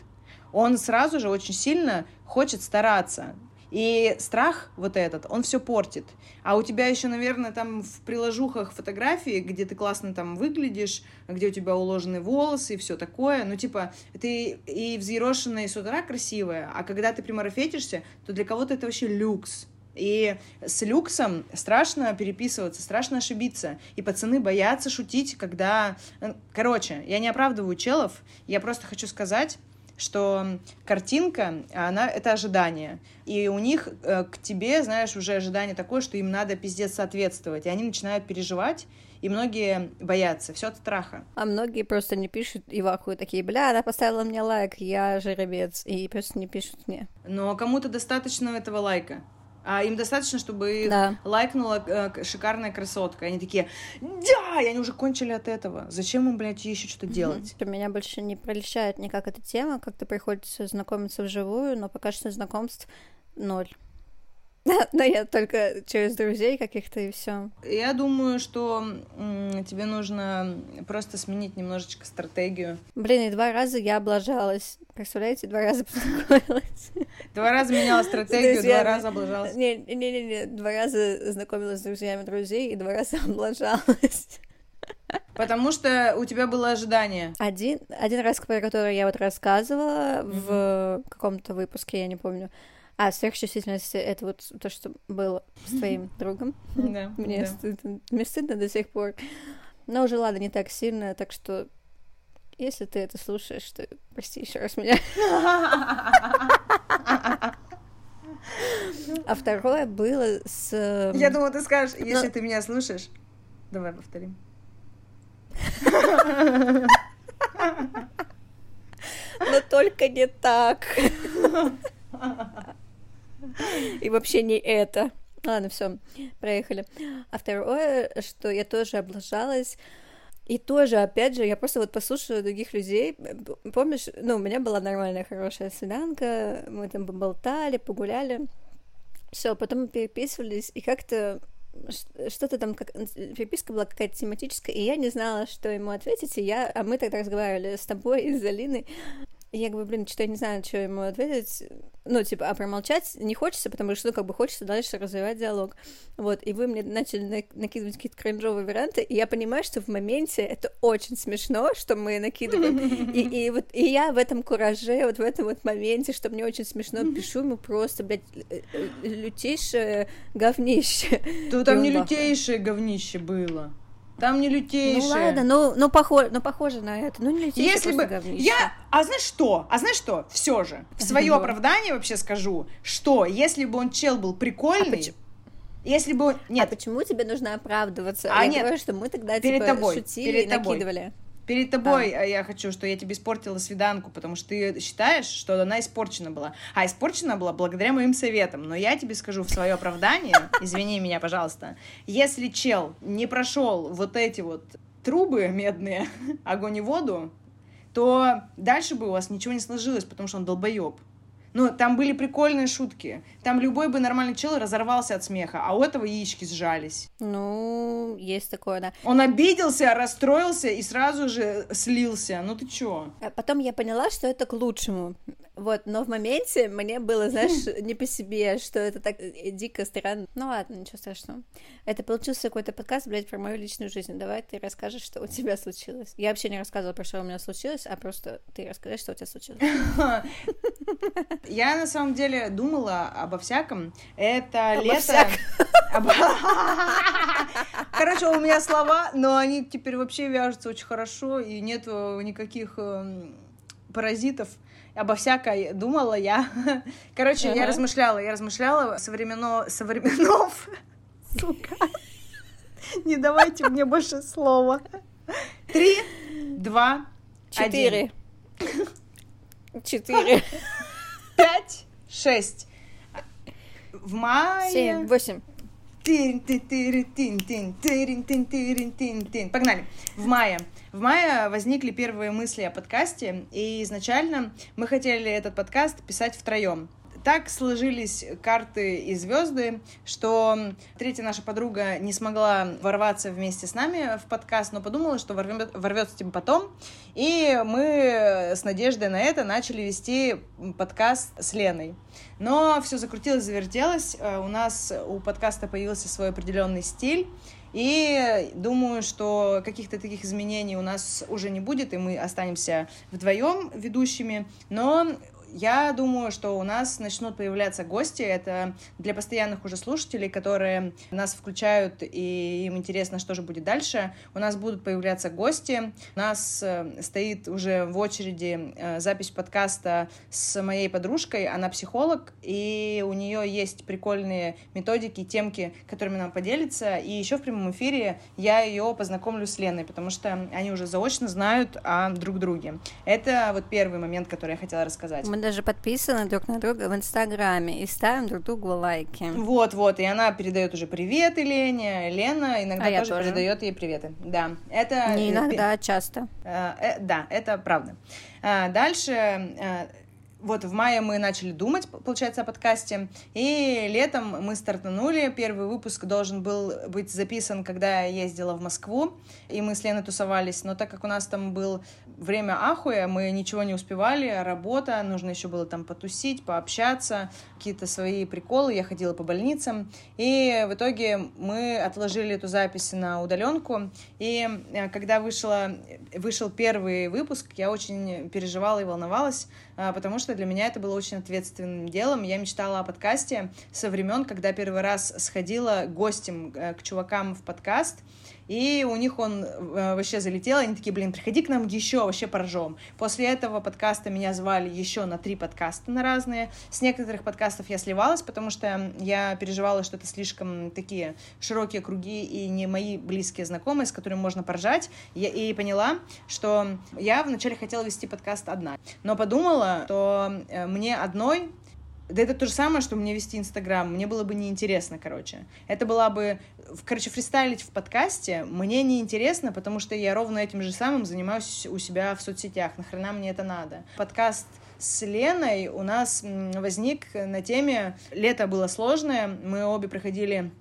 он сразу же очень сильно хочет стараться. И страх вот этот, он все портит. А у тебя еще, наверное, там в приложухах фотографии, где ты классно там выглядишь, где у тебя уложены волосы и все такое. Ну, типа, ты и взъерошенная и с утра красивая, а когда ты примарафетишься, то для кого-то это вообще люкс. И с люксом страшно переписываться, страшно ошибиться. И пацаны боятся шутить, когда... э, Короче, я не оправдываю челов, я просто хочу сказать, что картинка, она это ожидание. И у них э, к тебе, знаешь, уже ожидание такое, что им надо пиздец соответствовать. И они начинают переживать, и многие боятся. Все от страха. А многие просто не пишут и вахуют такие, бля, она поставила мне лайк, я жеребец, и просто не пишут мне. Но кому-то достаточно этого лайка. А им достаточно, чтобы их Да. лайкнула э, шикарная красотка. Они такие, да, и они уже кончили от этого. Зачем им, блядь, еще что-то делать? Меня больше не прельщает никак эта тема, как-то приходится знакомиться вживую, но пока что знакомств ноль. Но я только через друзей каких-то и все. Я думаю, что тебе нужно просто сменить немножечко стратегию. Блин, и два раза я облажалась. Представляете, два раза познакомилась. Два раза меняла стратегию, два раза облажалась. Не-не-не, два раза знакомилась с друзьями друзей и два раза облажалась. Потому что у тебя было ожидание. Один, один раз, про который я вот рассказывала в каком-то выпуске, я не помню. А, сверхчувствительность — это вот то, что было с твоим другом. Да, Мне, стыдно, до сих пор. Но уже, ладно, не так сильно, так что если ты это слушаешь, то прости еще раз меня. А второе было с... эм, Я думала, ты скажешь, если ты меня слушаешь. Давай повторим. Но только не так. И вообще не это. Ладно, все, проехали. А второе, что я тоже облажалась. И тоже, опять же, я просто вот послушала других людей. Помнишь, ну, у меня была нормальная, хорошая свиданка, мы там поболтали, погуляли. Все, потом мы переписывались, и как-то что-то там, как... переписка была какая-то тематическая, и я не знала, что ему ответить, и я... А мы тогда разговаривали с тобой и с Залиной, я говорю, блин, что я не знаю, что ему ответить. Ну, типа, а промолчать не хочется, потому что, ну, как бы хочется дальше развивать диалог. Вот, и вы мне начали накидывать какие-то кринжовые варианты, и я понимаю, что в моменте это очень смешно, что мы накидываем. И, и вот и я в этом кураже, вот в этом вот моменте, что мне очень смешно, пишу ему просто, блядь, э, лютейшее говнище. То там не лютейшее говнище было. Там не лютейшее. Ну ладно, ну, ну, похоже, ну похоже на это. Ну не лютейшее, Если бы говнище. я, а знаешь что? А знаешь что? Все же в свое оправдание вообще скажу, что если бы он чел был прикольный, А если бы он... А нет, почему тебе нужно оправдываться? А, я нет, говорю, что мы тогда перед типа тобой, шутили перед и тобой. накидывали. Перед тобой э, я хочу, что я тебе испортила свиданку, потому что ты считаешь, что она испорчена была, а испорчена была благодаря моим советам. Но я тебе скажу в свое оправдание, извини меня, пожалуйста, если чел не прошел вот эти вот трубы медные, огонь и воду, то дальше бы у вас ничего не сложилось, потому что он долбоеб. Ну, там были прикольные шутки. Там любой бы нормальный чел разорвался от смеха, а у этого яички сжались. Ну, есть такое, да. Он обиделся, расстроился и сразу же слился. Ну ты чё? А потом я поняла, что это к лучшему. Вот, но в моменте мне было, знаешь, не по себе, что это так э, дико странно. Ну ладно, ничего страшного. Это получился какой-то подкаст, блядь, про мою личную жизнь. Давай ты расскажешь, что у тебя случилось. Я вообще не рассказывала, про что у меня случилось, а просто ты расскажи, что у тебя случилось. Я на самом деле думала обо всяком. Это лето... Короче, у меня слова, но они теперь вообще вяжутся очень хорошо, и нет никаких эм, паразитов. Обо всякой думала я. Короче, я Ага. размышляла, я размышляла современно... современнов. Сука. Не давайте мне больше слова. Три, два. Четыре. Четыре. пять, шесть. В мае... Семь. Восемь. Погнали. В мае. В мае возникли первые мысли о подкасте, и изначально мы хотели этот подкаст писать втроем. Так сложились карты и звезды, что третья наша подруга не смогла ворваться вместе с нами в подкаст, но подумала, что ворвется типа потом. И мы с надеждой на это начали вести подкаст с Леной. Но все закрутилось, завертелось. Э, У нас у подкаста появился свой определенный стиль. И думаю, что каких-то таких изменений у нас уже не будет, и мы останемся вдвоем ведущими. Но я думаю, что у нас начнут появляться гости. Это для постоянных уже слушателей, которые нас включают, и им интересно, что же будет дальше. У нас будут появляться гости. У нас э, стоит уже в очереди э, запись подкаста с моей подружкой. Она психолог, и у нее есть прикольные методики, темки, которыми она поделится. И еще в прямом эфире я ее познакомлю с Леной, потому что они уже заочно знают о друг друге. Это вот первый момент, который я хотела рассказать. Мы даже подписаны друг на друга в Инстаграме и ставим друг другу лайки. Вот, вот, и она передает уже привет Лене, Лена иногда А тоже, тоже. передает ей приветы. Да, это... Не э, иногда, а часто. Э, э, да, это правда. А, Дальше, э, вот в мае мы начали думать, получается, о подкасте, и летом мы стартанули. Первый выпуск должен был быть записан, когда я ездила в Москву, и мы с Леной тусовались, но так как у нас там был время ахуя, мы ничего не успевали, работа, нужно еще было там потусить, пообщаться, какие-то свои приколы, я ходила по больницам, и в итоге мы отложили эту запись на удаленку, и э, когда вышла, вышел первый выпуск, я очень переживала и волновалась, потому что для меня это было очень ответственным делом. Я мечтала о подкасте со времен, когда первый раз сходила гостем э, к чувакам в подкаст, и у них он э, вообще залетел, они такие, блин, приходи к нам еще, вообще поржем. После этого подкаста меня звали еще на три подкаста на разные. С некоторых подкастов я сливалась, потому что я переживала, что это слишком такие широкие круги и не мои близкие знакомые, с которыми можно поржать. Я, и поняла, что я вначале хотела вести подкаст одна, но подумала, что э, мне одной да это то же самое, что мне вести Инстаграм. Мне было бы неинтересно, короче. Это была бы... Короче, фристайлить в подкасте мне неинтересно, потому что я ровно этим же самым занимаюсь у себя в соцсетях. Нахрена мне это надо? Подкаст с Леной у нас возник на теме «Лето было сложное». Мы обе проходили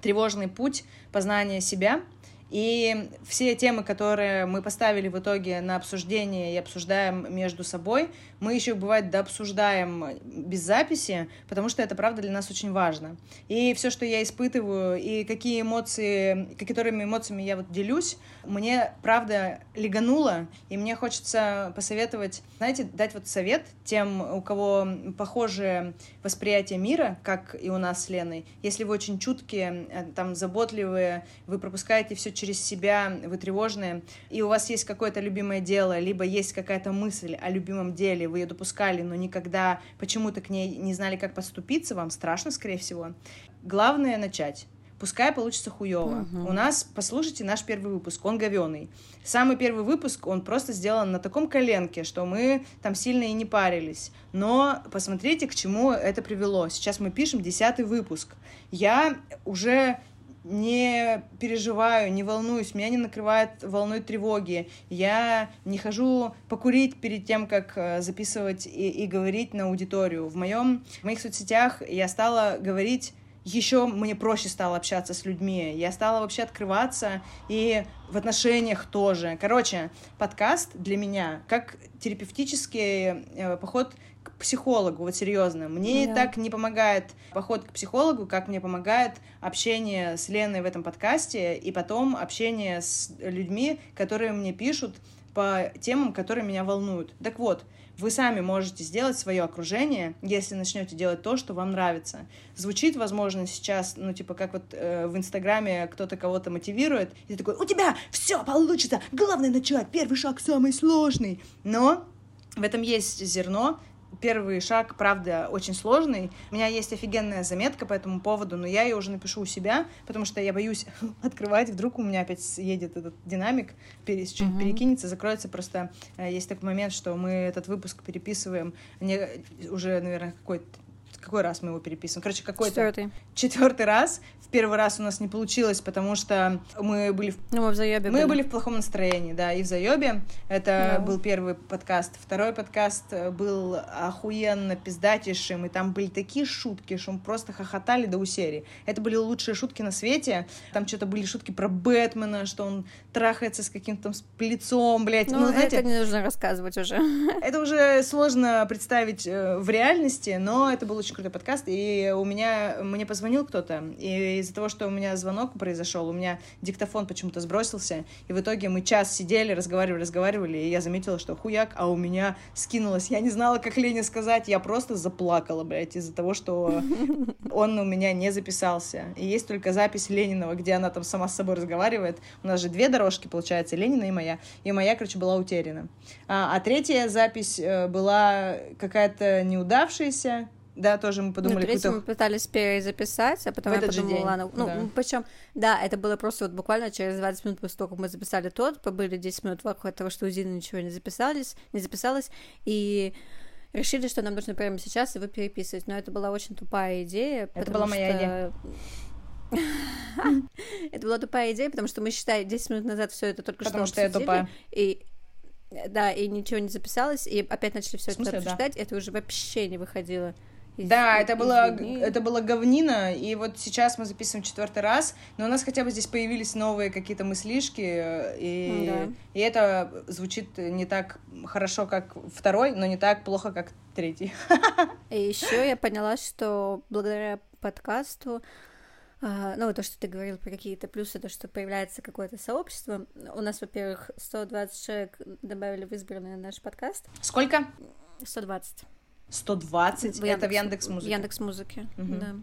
тревожный путь познания себя. И все темы, которые мы поставили в итоге на обсуждение и обсуждаем между собой, мы еще, бывает, дообсуждаем без записи, потому что это, правда, для нас очень важно. И все, что я испытываю, и какие эмоции, которыми эмоциями я вот делюсь, мне, правда, легануло, и мне хочется посоветовать, знаете, дать вот совет тем, у кого похожее восприятие мира, как и у нас с Леной. Если вы очень чуткие, э, там, заботливые, вы пропускаете все через себя, вы тревожные, и у вас есть какое-то любимое дело, либо есть какая-то мысль о любимом деле, вы ее допускали, но никогда почему-то к ней не знали, как поступиться, вам страшно, скорее всего. Главное начать. Пускай получится хуево. Мгм. У нас, послушайте наш первый выпуск, он говеный. Самый первый выпуск, он просто сделан на таком коленке, что мы там сильно и не парились. Но посмотрите, к чему это привело. Сейчас мы пишем десятый выпуск. Я уже не переживаю, не волнуюсь, меня не накрывает волной тревоги. Я не хожу покурить перед тем, как э, записывать и, и говорить на аудиторию. В моем, в моих соцсетях я стала говорить еще мне проще стало общаться с людьми. Я стала вообще открываться и в отношениях тоже. Короче, подкаст для меня как терапевтический э, поход психологу, вот серьезно. Мне Да. так не помогает поход к психологу, как мне помогает общение с Леной в этом подкасте и потом общение с людьми, которые мне пишут по темам, которые меня волнуют. Так вот, вы сами можете сделать свое окружение, если начнете делать то, что вам нравится. Звучит, возможно, сейчас, ну, типа, как вот э, в Инстаграме кто-то кого-то мотивирует, и ты такой, у тебя все получится, главное начать, первый шаг самый сложный. Но в этом есть зерно, Первый шаг, правда, очень сложный. У меня есть офигенная заметка по этому поводу, но я ее уже напишу у себя, потому что я боюсь открывать, вдруг у меня опять едет этот динамик, пере- Мгм. перекинется, закроется. Просто э, есть такой момент, что мы этот выпуск переписываем не, уже, наверное, какой какой раз мы его переписываем? Короче, какой-то Четвертый. четвертый раз. В первый раз у нас не получилось, потому что мы были в Ну, мы в заебе мы были в плохом настроении, да, и в заебе. Это Да. был первый подкаст. Второй подкаст э, был охуенно пиздатейшим, и там были такие шутки, что мы просто хохотали до усери. Это были лучшие шутки на свете. Там что-то были шутки про Бэтмена, что он трахается с каким-то там лицом, блядь. Ну, Ну, знаете, это не нужно рассказывать уже. это уже сложно представить э, в реальности, но это был очень крутой подкаст, и у меня, мне позвонил кто-то, и из-за того, что у меня звонок произошел, у меня диктофон почему-то сбросился, и в итоге мы час сидели, разговаривали, разговаривали, и я заметила, что хуяк, а у меня скинулось. Я не знала, как Лене сказать, я просто заплакала, блядь, из-за того, что он у меня не записался. И есть только запись Ленинова, где она там сама с собой разговаривает. У нас же две дорожки, получается, Ленина и моя. И моя, короче, была утеряна. А, а третья запись э, была какая-то неудавшаяся. Да, тоже мы Ну, подумали, третью мы какой-то... пытались перезаписать, а потом В я этот подумала, ладно, ну, да. причем, да, это было просто вот буквально через 20 минут после того, как мы записали тот, побыли 10 минут вокруг того, что у Зины ничего не записались, не записалось, и решили, что нам нужно прямо сейчас его переписывать, но это была очень тупая идея, Это была моя что- идея. Это была тупая идея, потому что мы, считай, 10 минут назад все это только Потому что что я тупая. и да, и ничего не записалось, и опять начали все это да? обсуждать, это уже вообще не выходило. Из- Да, это было, это было говнина, и вот сейчас мы записываем четвертый раз, но у нас хотя бы здесь появились новые какие-то мыслишки, э, и, Да. и это звучит не так хорошо, как второй, но не так плохо, как третий. И еще я поняла, что благодаря подкасту, а, ну, то, что ты говорил про какие-то плюсы, то, что появляется какое-то сообщество. У нас, во-первых, 120 человек добавили в избранный наш подкаст. Сколько? 120. 120? это в Яндекс Музыке. Яндекс Музыке, Мгм. да.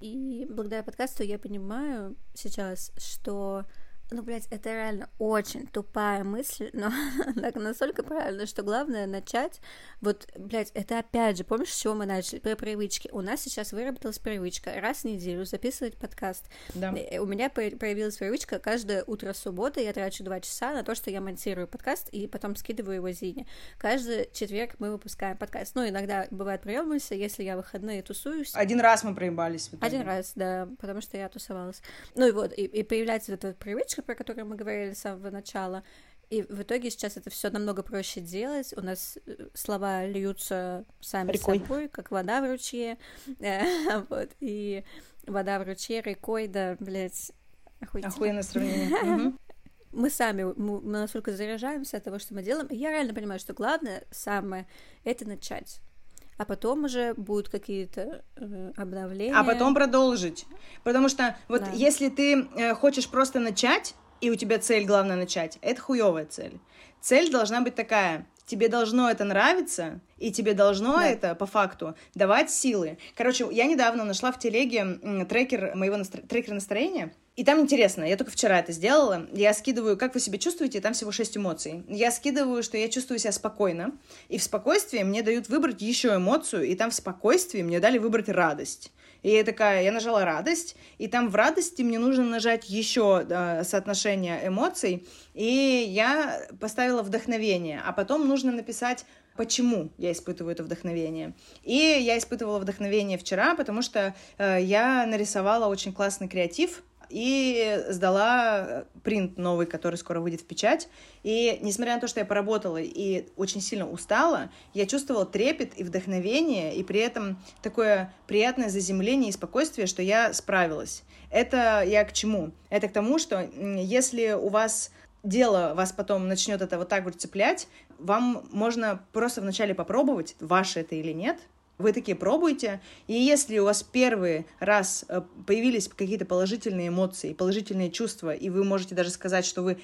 И благодаря подкасту я понимаю сейчас, что ну, блядь, это реально очень тупая мысль, но так настолько правильно, что главное начать. Вот, блядь, это опять же, помнишь, с чего мы начали? Про привычки. У нас сейчас выработалась привычка раз в неделю записывать подкаст. Да. Э, У меня по- появилась привычка каждое утро субботы я трачу два часа на то, что я монтирую подкаст и потом скидываю его Зине. Каждый четверг мы выпускаем подкаст. Ну, иногда бывает приемываемся, если я выходные тусуюсь. Один раз мы проебались. Один раз, да, потому что я тусовалась. Ну и вот, и, и появляется эта вот привычка, про которую мы говорили с самого начала. И в итоге сейчас это все намного проще делать. У нас э, слова льются сами Рекой. собой, как вода в ручье. Вот, и вода в ручье, рекой, да, блядь, охуительно. Охуенное сравнение. Мы сами, мы, мы настолько заряжаемся от того, что мы делаем. И я реально понимаю, что главное, самое, это начать. А потом уже будут какие-то э, обновления. А потом продолжить. Потому что вот Да. если ты э, хочешь просто начать, и у тебя цель главное начать, это хуевая цель. Цель должна быть такая. Тебе должно это нравиться, и тебе должно Да. это, по факту, давать силы. Короче, я недавно нашла в телеге трекер моего настро- трекер настроения, и там интересно, я только вчера это сделала. Я скидываю, как вы себя чувствуете, там всего шесть эмоций. Я скидываю, что я чувствую себя спокойно, и в спокойствии мне дают выбрать еще эмоцию, и там в спокойствии мне дали выбрать радость. И я такая, я нажала радость, и там в радости мне нужно нажать еще э, соотношение эмоций, и я поставила вдохновение, а потом нужно написать почему я испытываю это вдохновение. И я испытывала вдохновение вчера, потому что э, я нарисовала очень классный креатив и сдала э, принт новый, который скоро выйдет в печать. И несмотря на то, что я поработала и очень сильно устала, я чувствовала трепет и вдохновение, и при этом такое приятное заземление и спокойствие, что я справилась. Это я к чему? Это к тому, что если у вас дело вас потом начнет это вот так вот цеплять, вам можно просто вначале попробовать, ваше это или нет, вы такие пробуете, и если у вас первый раз э, появились какие-то положительные эмоции, положительные чувства, и вы можете даже сказать, что вы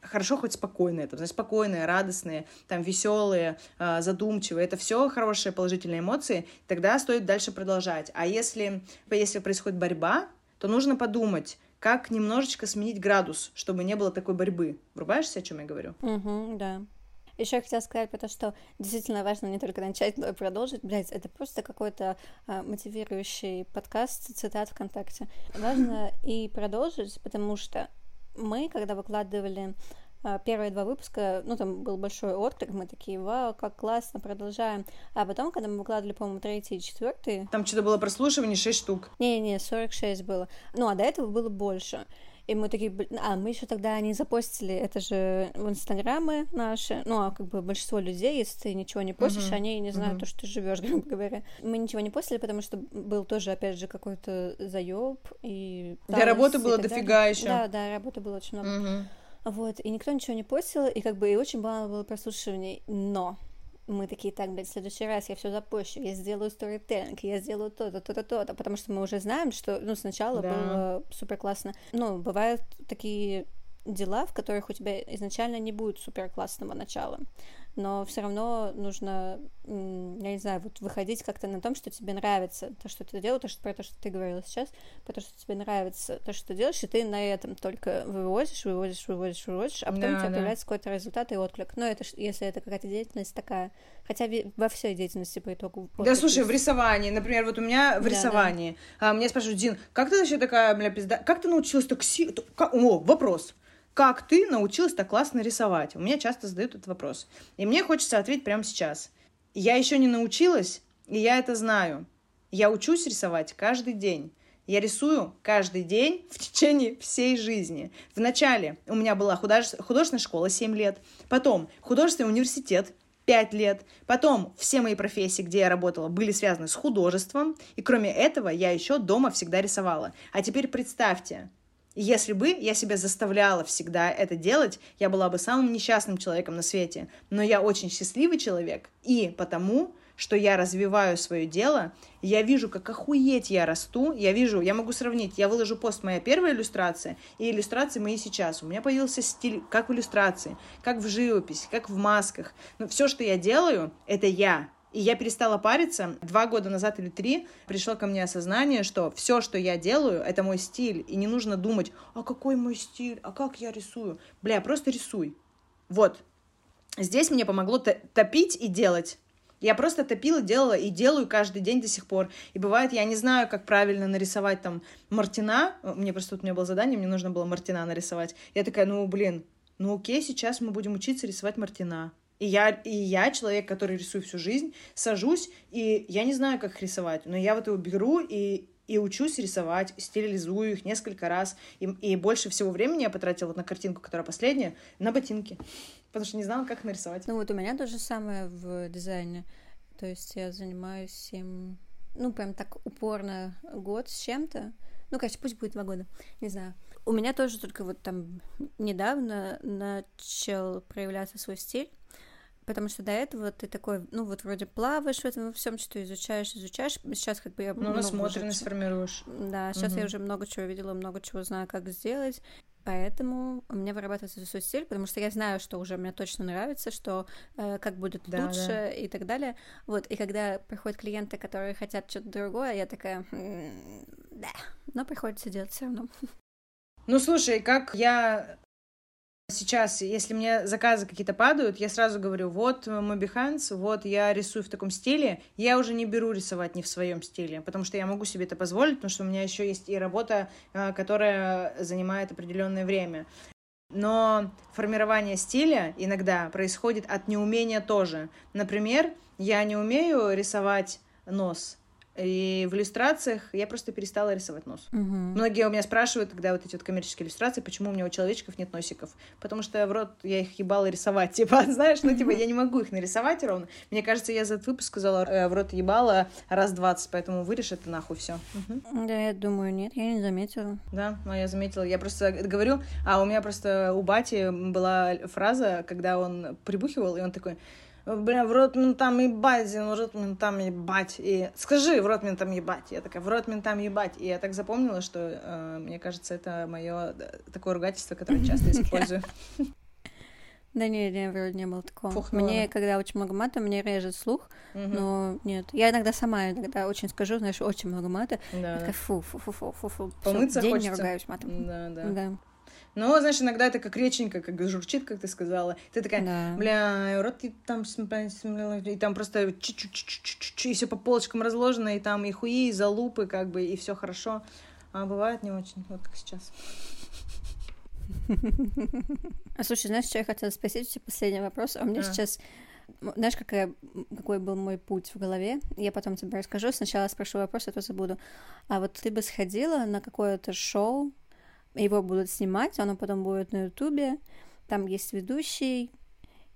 хорошо хоть спокойные, там, знаешь, спокойные, радостные, там, веселые, э, задумчивые, это все хорошие положительные эмоции, тогда стоит дальше продолжать. А если, если происходит борьба, то нужно подумать, как немножечко сменить градус, чтобы не было такой борьбы. Врубаешься, о чем я говорю? Мгм, да. Еще я хотела сказать про то, что действительно важно не только начать, но и продолжить. Блять, это просто какой-то а, мотивирующий подкаст, цитат ВКонтакте. Важно и продолжить, потому что мы, когда выкладывали а, первые два выпуска, ну, там был большой отклик, мы такие, вау, как классно, продолжаем. А потом, когда мы выкладывали, по-моему, третий и четвертый, Там что-то было прослушивание 6 штук. не-не, 46 было. Ну, а до этого было больше. И мы такие, «Блин, а, мы еще тогда не запостили, это же в инстаграмы наши, ну, а как бы большинство людей, если ты ничего не постишь, Мгм, они не знают мгм. то, что ты живешь, грубо говоря. Мы ничего не постили, потому что был тоже, опять же, какой-то заеб и... Для работы было дофига ещё. Да, да, работы было очень много. Мгм. Вот, и никто ничего не постил, и как бы и очень мало было прослушиваний, но мы такие, так, блядь, в следующий раз я все запущу, я сделаю сторителлинг, я сделаю то-то, то-то, то-то, потому что мы уже знаем, что, ну, сначала Да. было супер классно. Ну, бывают такие дела, в которых у тебя изначально не будет супер классного начала, но все равно нужно, я не знаю, вот выходить как-то на том, что тебе нравится то, что ты делаешь, то, что, про то, что ты говорила сейчас, про то, что тебе нравится то, что ты делаешь, и ты на этом только вывозишь, вывозишь, вывозишь, вывозишь, а потом Да, у тебя да. появляется какой-то результат и отклик. Ну, это если это какая-то деятельность такая, хотя во всей деятельности по итогу. Да, отклик слушай, в рисовании, например, вот у меня в Да, да. рисовании, а, меня спрашивают, Дин, как ты вообще такая, бля, пизда, как ты научилась так си... О, вопрос. Как ты научилась так классно рисовать? У меня часто задают этот вопрос. И мне хочется ответить прямо сейчас. Я еще не научилась, и я это знаю. Я учусь рисовать каждый день. Я рисую каждый день в течение всей жизни. Вначале у меня была художе- художественная школа 7 лет, потом художественный университет 5 лет, потом все мои профессии, где я работала, были связаны с художеством, и кроме этого я еще дома всегда рисовала. А теперь представьте, если бы я себя заставляла всегда это делать, я была бы самым несчастным человеком на свете. Но я очень счастливый человек, и потому что я развиваю свое дело, я вижу, как охуеть я расту, я вижу, я могу сравнить, я выложу пост моя первая иллюстрация и иллюстрации мои сейчас. У меня появился стиль как в иллюстрации, как в живописи, как в масках. Но все, что я делаю, это я. И я перестала париться. Два года назад или три пришло ко мне осознание, что все, что я делаю, это мой стиль. И не нужно думать, а какой мой стиль, а как я рисую. Бля, просто рисуй. Вот. Здесь мне помогло топить и делать. Я просто топила, делала и делаю каждый день до сих пор. И бывает, я не знаю, как правильно нарисовать там Мартина. Мне просто тут у меня было задание, мне нужно было Мартина нарисовать. Я такая, ну, блин, ну окей, сейчас мы будем учиться рисовать Мартина. И я, и я, человек, который рисую всю жизнь, сажусь, и я не знаю, как их рисовать, но я вот его беру и, и учусь рисовать, стилизую их несколько раз. И, и больше всего времени я потратила вот на картинку, которая последняя, на ботинки. Потому что не знала, как нарисовать. Ну вот у меня то же самое в дизайне. То есть я занимаюсь им, ну, прям так упорно год с чем-то. Ну, короче, пусть будет два года, не знаю. У меня тоже только вот там недавно начал проявляться свой стиль, потому что до этого ты такой, ну вот вроде плаваешь в этом во всем, что изучаешь, изучаешь. Сейчас как бы я Ну, насмотренность уже- формируешь. Да, сейчас я Мгм. уже много чего видела, много чего знаю, как сделать. Поэтому у меня вырабатывается свой стиль, потому что я знаю, что уже мне точно нравится, что э, как будет Да, лучше да. и так далее. Вот, и когда приходят клиенты, которые хотят что-то другое, я такая, «М, да, но приходится делать все равно. Ну, слушай, как я сейчас, если мне заказы какие-то падают, я сразу говорю, вот мой Behance, вот я рисую в таком стиле, я уже не беру рисовать не в своем стиле, потому что я могу себе это позволить, потому что у меня еще есть и работа, э, которая занимает определенное время. Но формирование стиля иногда происходит от неумения тоже. Например, я не умею рисовать нос, и в иллюстрациях я просто перестала рисовать нос. Многие у меня спрашивают, когда вот эти вот коммерческие иллюстрации, почему у меня у человечков нет носиков. Потому что в рот я их ебала рисовать. Типа, знаешь, ну типа я не могу их нарисовать ровно. Мне кажется, я за этот выпуск сказала э, в рот ебала раз 20, поэтому вырежь это нахуй все. Да, я думаю, нет, я не заметила. Да, но я заметила. Я просто говорю, а у меня просто у Бати была фраза, когда он прибухивал, и он такой, бля, в рот ментам ебать, в рот ментам ебать. И скажи, в рот ментам ебать. Я такая, в рот ментам ебать. И я так запомнила, что э, мне кажется, это мое такое ругательство, которое я часто использую. Да не, не, вроде не было такого. Фух, ну мне, когда очень много мата, мне режет слух, Мгм. но нет. Я иногда сама иногда очень скажу, знаешь, очень много мата. Да, Я такая, фу, фу, фу, фу, фу, фу. Всё, Помыться день не хочется. ругаюсь матом. Да, да. Да, Но, знаешь, иногда это как реченька, как журчит, как ты сказала. Ты такая, да. Бля, рот и там, и там просто чуть-чуть, и все по полочкам разложено, и там и хуи, и залупы, как бы, и все хорошо. А бывает не очень, вот как сейчас. А слушай, знаешь, что я хотела спросить у тебя последний вопрос? А у меня А. сейчас, знаешь, какая, какой был мой путь в голове? Я потом тебе расскажу. Сначала спрошу вопрос, а то забуду. А вот ты бы сходила на какое-то шоу, его будут снимать, оно потом будет на Ютубе, там есть ведущий,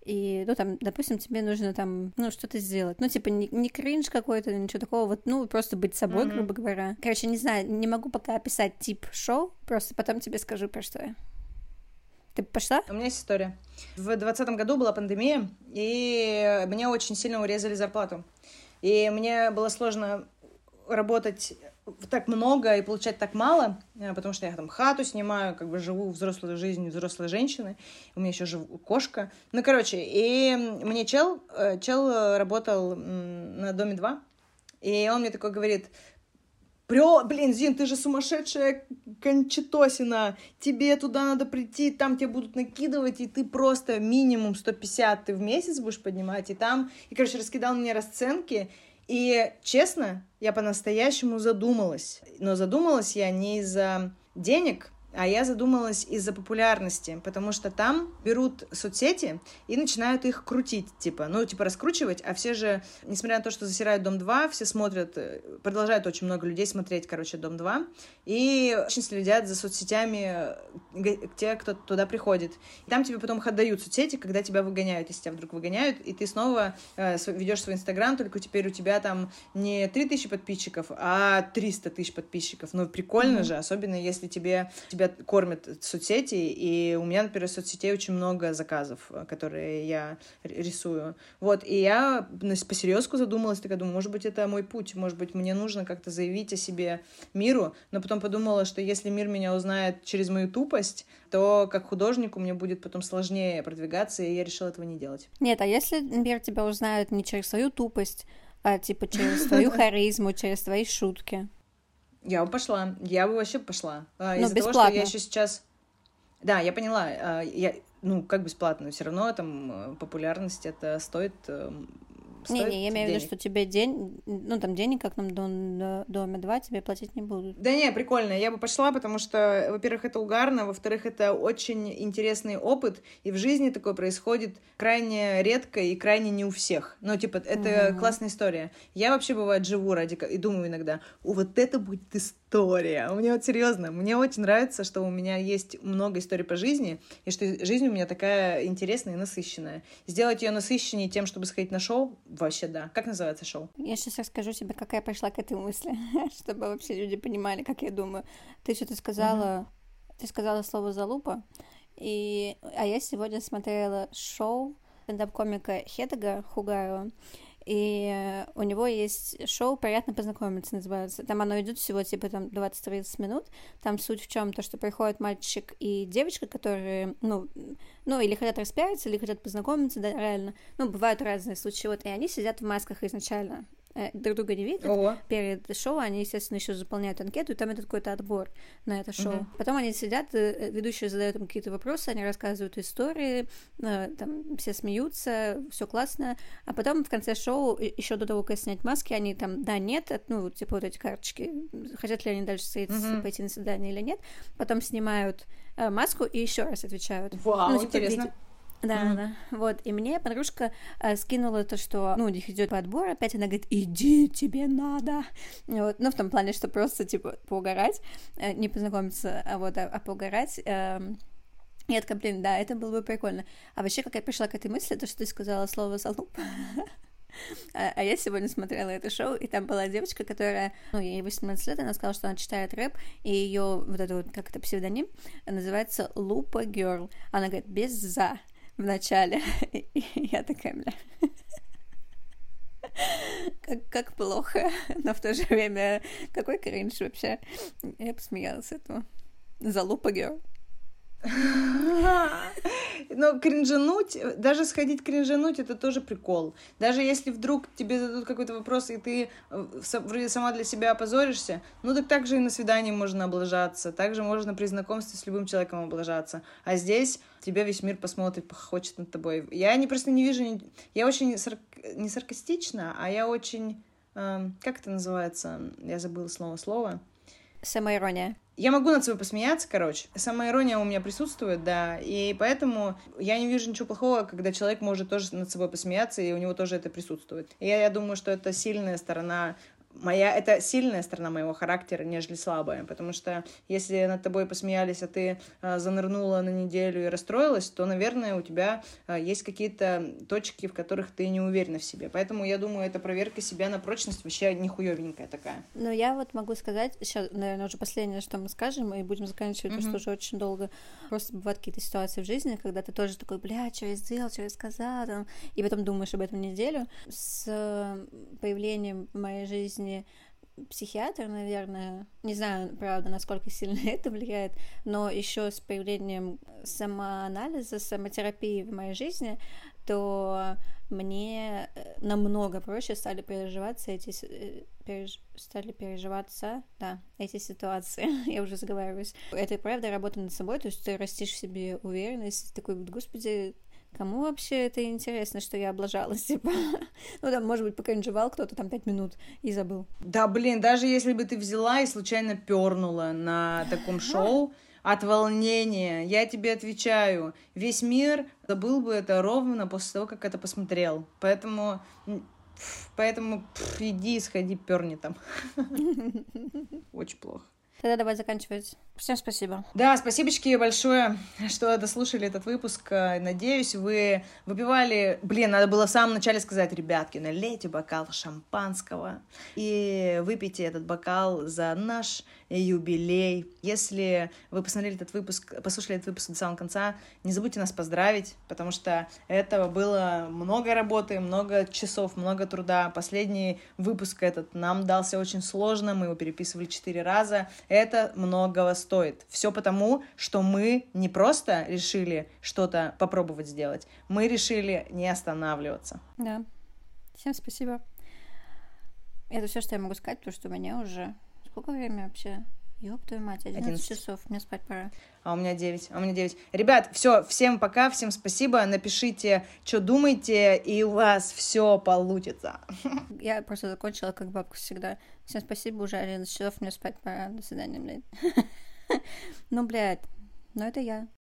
и, ну, там, допустим, тебе нужно там, ну, что-то сделать. Ну, типа, не, не кринж какой-то, ничего такого, вот, ну, просто быть собой, Мгм. грубо говоря. Короче, не знаю, не могу пока описать тип шоу, просто потом тебе скажу, про что я. Ты пошла? У меня есть история. В двадцатом году была пандемия, и мне очень сильно урезали зарплату. И мне было сложно работать так много и получать так мало, э, потому что я там хату снимаю, как бы живу взрослой жизнью взрослой женщины, у меня еще жив... кошка. Ну, короче, и мне чел, э, чел работал на Доме 2, и он мне такой говорит, Прё, блин, Зин, ты же сумасшедшая кончетосина. Тебе туда надо прийти, там тебе будут накидывать, и ты просто минимум 150 ты в месяц будешь поднимать, и там... И, короче, раскидал мне расценки, и, честно, я по-настоящему задумалась. Но задумалась я не из-за денег, а я задумалась из-за популярности, потому что там берут соцсети и начинают их крутить, типа, ну, типа, раскручивать, а все же, несмотря на то, что засирают Дом-2, все смотрят, э, продолжают очень много людей смотреть, короче, Дом-2, и очень следят за соцсетями э, те, кто туда приходит. И там тебе потом их отдают соцсети, когда тебя выгоняют, если тебя вдруг выгоняют, и ты снова э, ведешь свой Инстаграм, только теперь у тебя там не 3000 подписчиков, а 300 тысяч подписчиков. Ну, прикольно Мгм. же, особенно если тебе, тебя кормят соцсети, и у меня, например, в соцсетей очень много заказов, э, которые я рисую. Вот, и я по-серьезку задумалась, такая думаю, может быть, это мой путь, может быть, мне нужно как-то заявить о себе миру, но потом подумала, что если мир меня узнает через мою тупость, то как художнику мне будет потом сложнее продвигаться, и я решила этого не делать. Нет, а если, например, тебя узнают не через свою тупость, а типа через твою харизму, через твои шутки? Я бы пошла, я бы вообще пошла. А, Ну, Из-за того, что я бесплатно. еще сейчас... Да, я поняла. а, Я, ну, как бесплатно, все равно там э, популярность это стоит... стоит Не-не, я имею в виду, что тебе день, ну там денег, как нам до Доме 2, тебе платить не будут. Да не, прикольно. Я бы пошла, потому что, во-первых, это угарно, во-вторых, это очень интересный опыт, и в жизни такое происходит крайне редко и крайне не у всех. Ну, типа, это Мгм. классная история. Я вообще, бывает, живу ради... И думаю иногда, о, вот это будет история. Мне вот серьезно, мне очень нравится, что у меня есть много историй по жизни, и что жизнь у меня такая интересная и насыщенная. Сделать ее насыщеннее тем, чтобы сходить на шоу, вообще да. Как называется шоу? Я сейчас расскажу тебе, как я пришла к этой мысли, чтобы вообще люди понимали, как я думаю. Ты что-то сказала, Ты сказала слово «залупа», и... а я сегодня смотрела шоу стендап-комика Хедага Хугаева, и у него есть шоу «Приятно познакомиться» называется. Там оно идет всего типа там 20-30 минут. Там суть в чем то, что приходит мальчик и девочка, которые, ну, ну, или хотят распиариться, или хотят познакомиться, да, реально. Ну, бывают разные случаи, вот, и они сидят в масках изначально. Э, друг друга не видят. Ого. Перед шоу они, естественно, еще заполняют анкету, и там идет какой-то отбор на это шоу. Мгм. Потом они сидят, э, ведущие задают им какие-то вопросы, они рассказывают истории, э, там все смеются, все классно. А потом в конце шоу, еще до того, как снять маски, они там, да, нет, ну, типа вот эти карточки, хотят ли они дальше встретиться, Мгм. пойти на свидание или нет. Потом снимают э, маску и еще раз отвечают. Вау, Ну, типа, интересно. видео. Да, Мгм. да. Вот. И мне подружка э, скинула то, что ну, у них идет подбор, опять она говорит, иди, тебе надо. Вот. Ну, в том плане, что просто, типа, поугарать, э, не познакомиться, а вот, а, а поугарать. эм. Я такая, блин, да, это было бы прикольно. А вообще, как я пришла к этой мысли, то, что ты сказала слово «залуп», А а я сегодня смотрела это шоу, и там была девочка, которая, ну, ей 18 лет, она сказала, что она читает рэп, и ее вот это вот, как это, псевдоним, называется Лупа Girl. Она говорит, без «за» в начале. И я такая, бля, как, как плохо, но в то же время какой кринж вообще. Я посмеялась с этого. Залупа Girl. Но кринжануть, даже сходить кринжануть, это тоже прикол. Даже если вдруг тебе зададут какой-то вопрос, и ты э, вроде сама для себя опозоришься, ну так так же и на свидании можно облажаться, также можно при знакомстве с любым человеком облажаться. А здесь тебя весь мир посмотрит, похочет над тобой. Я не просто не вижу... Я очень сар- не саркастична, а я очень... эм, как это называется? Я забыла слово слово. Самоирония. Я могу над собой посмеяться, короче. Самоирония у меня присутствует, да, и поэтому я не вижу ничего плохого, когда человек может тоже над собой посмеяться, и у него тоже это присутствует. И я, я думаю, что это сильная сторона моя, это сильная сторона моего характера, нежели слабая, потому что если над тобой посмеялись, а ты а, занырнула на неделю и расстроилась, то, наверное, у тебя а, есть какие-то точки, в которых ты не уверена в себе. Поэтому я думаю, это проверка себя на прочность вообще нихуевенькая такая. Ну, я вот могу сказать, сейчас, наверное, уже последнее, что мы скажем, и будем заканчивать, потому Мгм. что уже очень долго. Просто бывают какие-то ситуации в жизни, когда ты тоже такой, бля, что я сделал, что я сказал, там, и потом думаешь об этом неделю. С э, появлением в моей жизни психиатра, наверное, не знаю, правда, насколько сильно это влияет, но еще с появлением самоанализа, самотерапии в моей жизни, то мне э, намного проще стали переживаться эти э, переж- стали переживаться, да, эти ситуации. Я уже заговариваюсь. Это правда работа над собой, то есть ты растишь в себе уверенность, такой, господи, кому вообще это интересно, что я облажалась, типа? Ну, да, может быть, покринжевал кто-то там пять минут и забыл. Да, блин, даже если бы ты взяла и случайно пернула на таком шоу от волнения, я тебе отвечаю, весь мир забыл бы это ровно после того, как это посмотрел. Поэтому, поэтому иди, сходи, перни там. Очень плохо. Тогда давай заканчивать. Всем спасибо. Да, спасибочки большое, что дослушали этот выпуск. Э, Надеюсь, вы выпивали... Блин, надо было в самом начале сказать, ребятки, налейте бокал шампанского и выпейте этот бокал за наш юбилей. Если вы посмотрели этот выпуск, послушали этот выпуск до самого конца, не забудьте нас поздравить, потому что этого было много работы, много часов, много труда. Последний выпуск этот нам дался очень сложно, мы его переписывали четыре раза. Это многого стоит. Все потому, что мы не просто решили что-то попробовать сделать, мы решили не останавливаться. Да. Всем спасибо. Это все, что я могу сказать, потому что у меня уже... Сколько времени вообще? Ёб твою мать, 11, 11. часов, мне спать пора. А у меня 9, а у меня 9. Ребят, все, всем пока, всем спасибо. Напишите, что думаете, и у вас все получится. Я просто закончила, как бабка всегда. Всем спасибо, уже 11 часов, мне спать пора. До свидания, блядь. Ну, блядь, ну это я.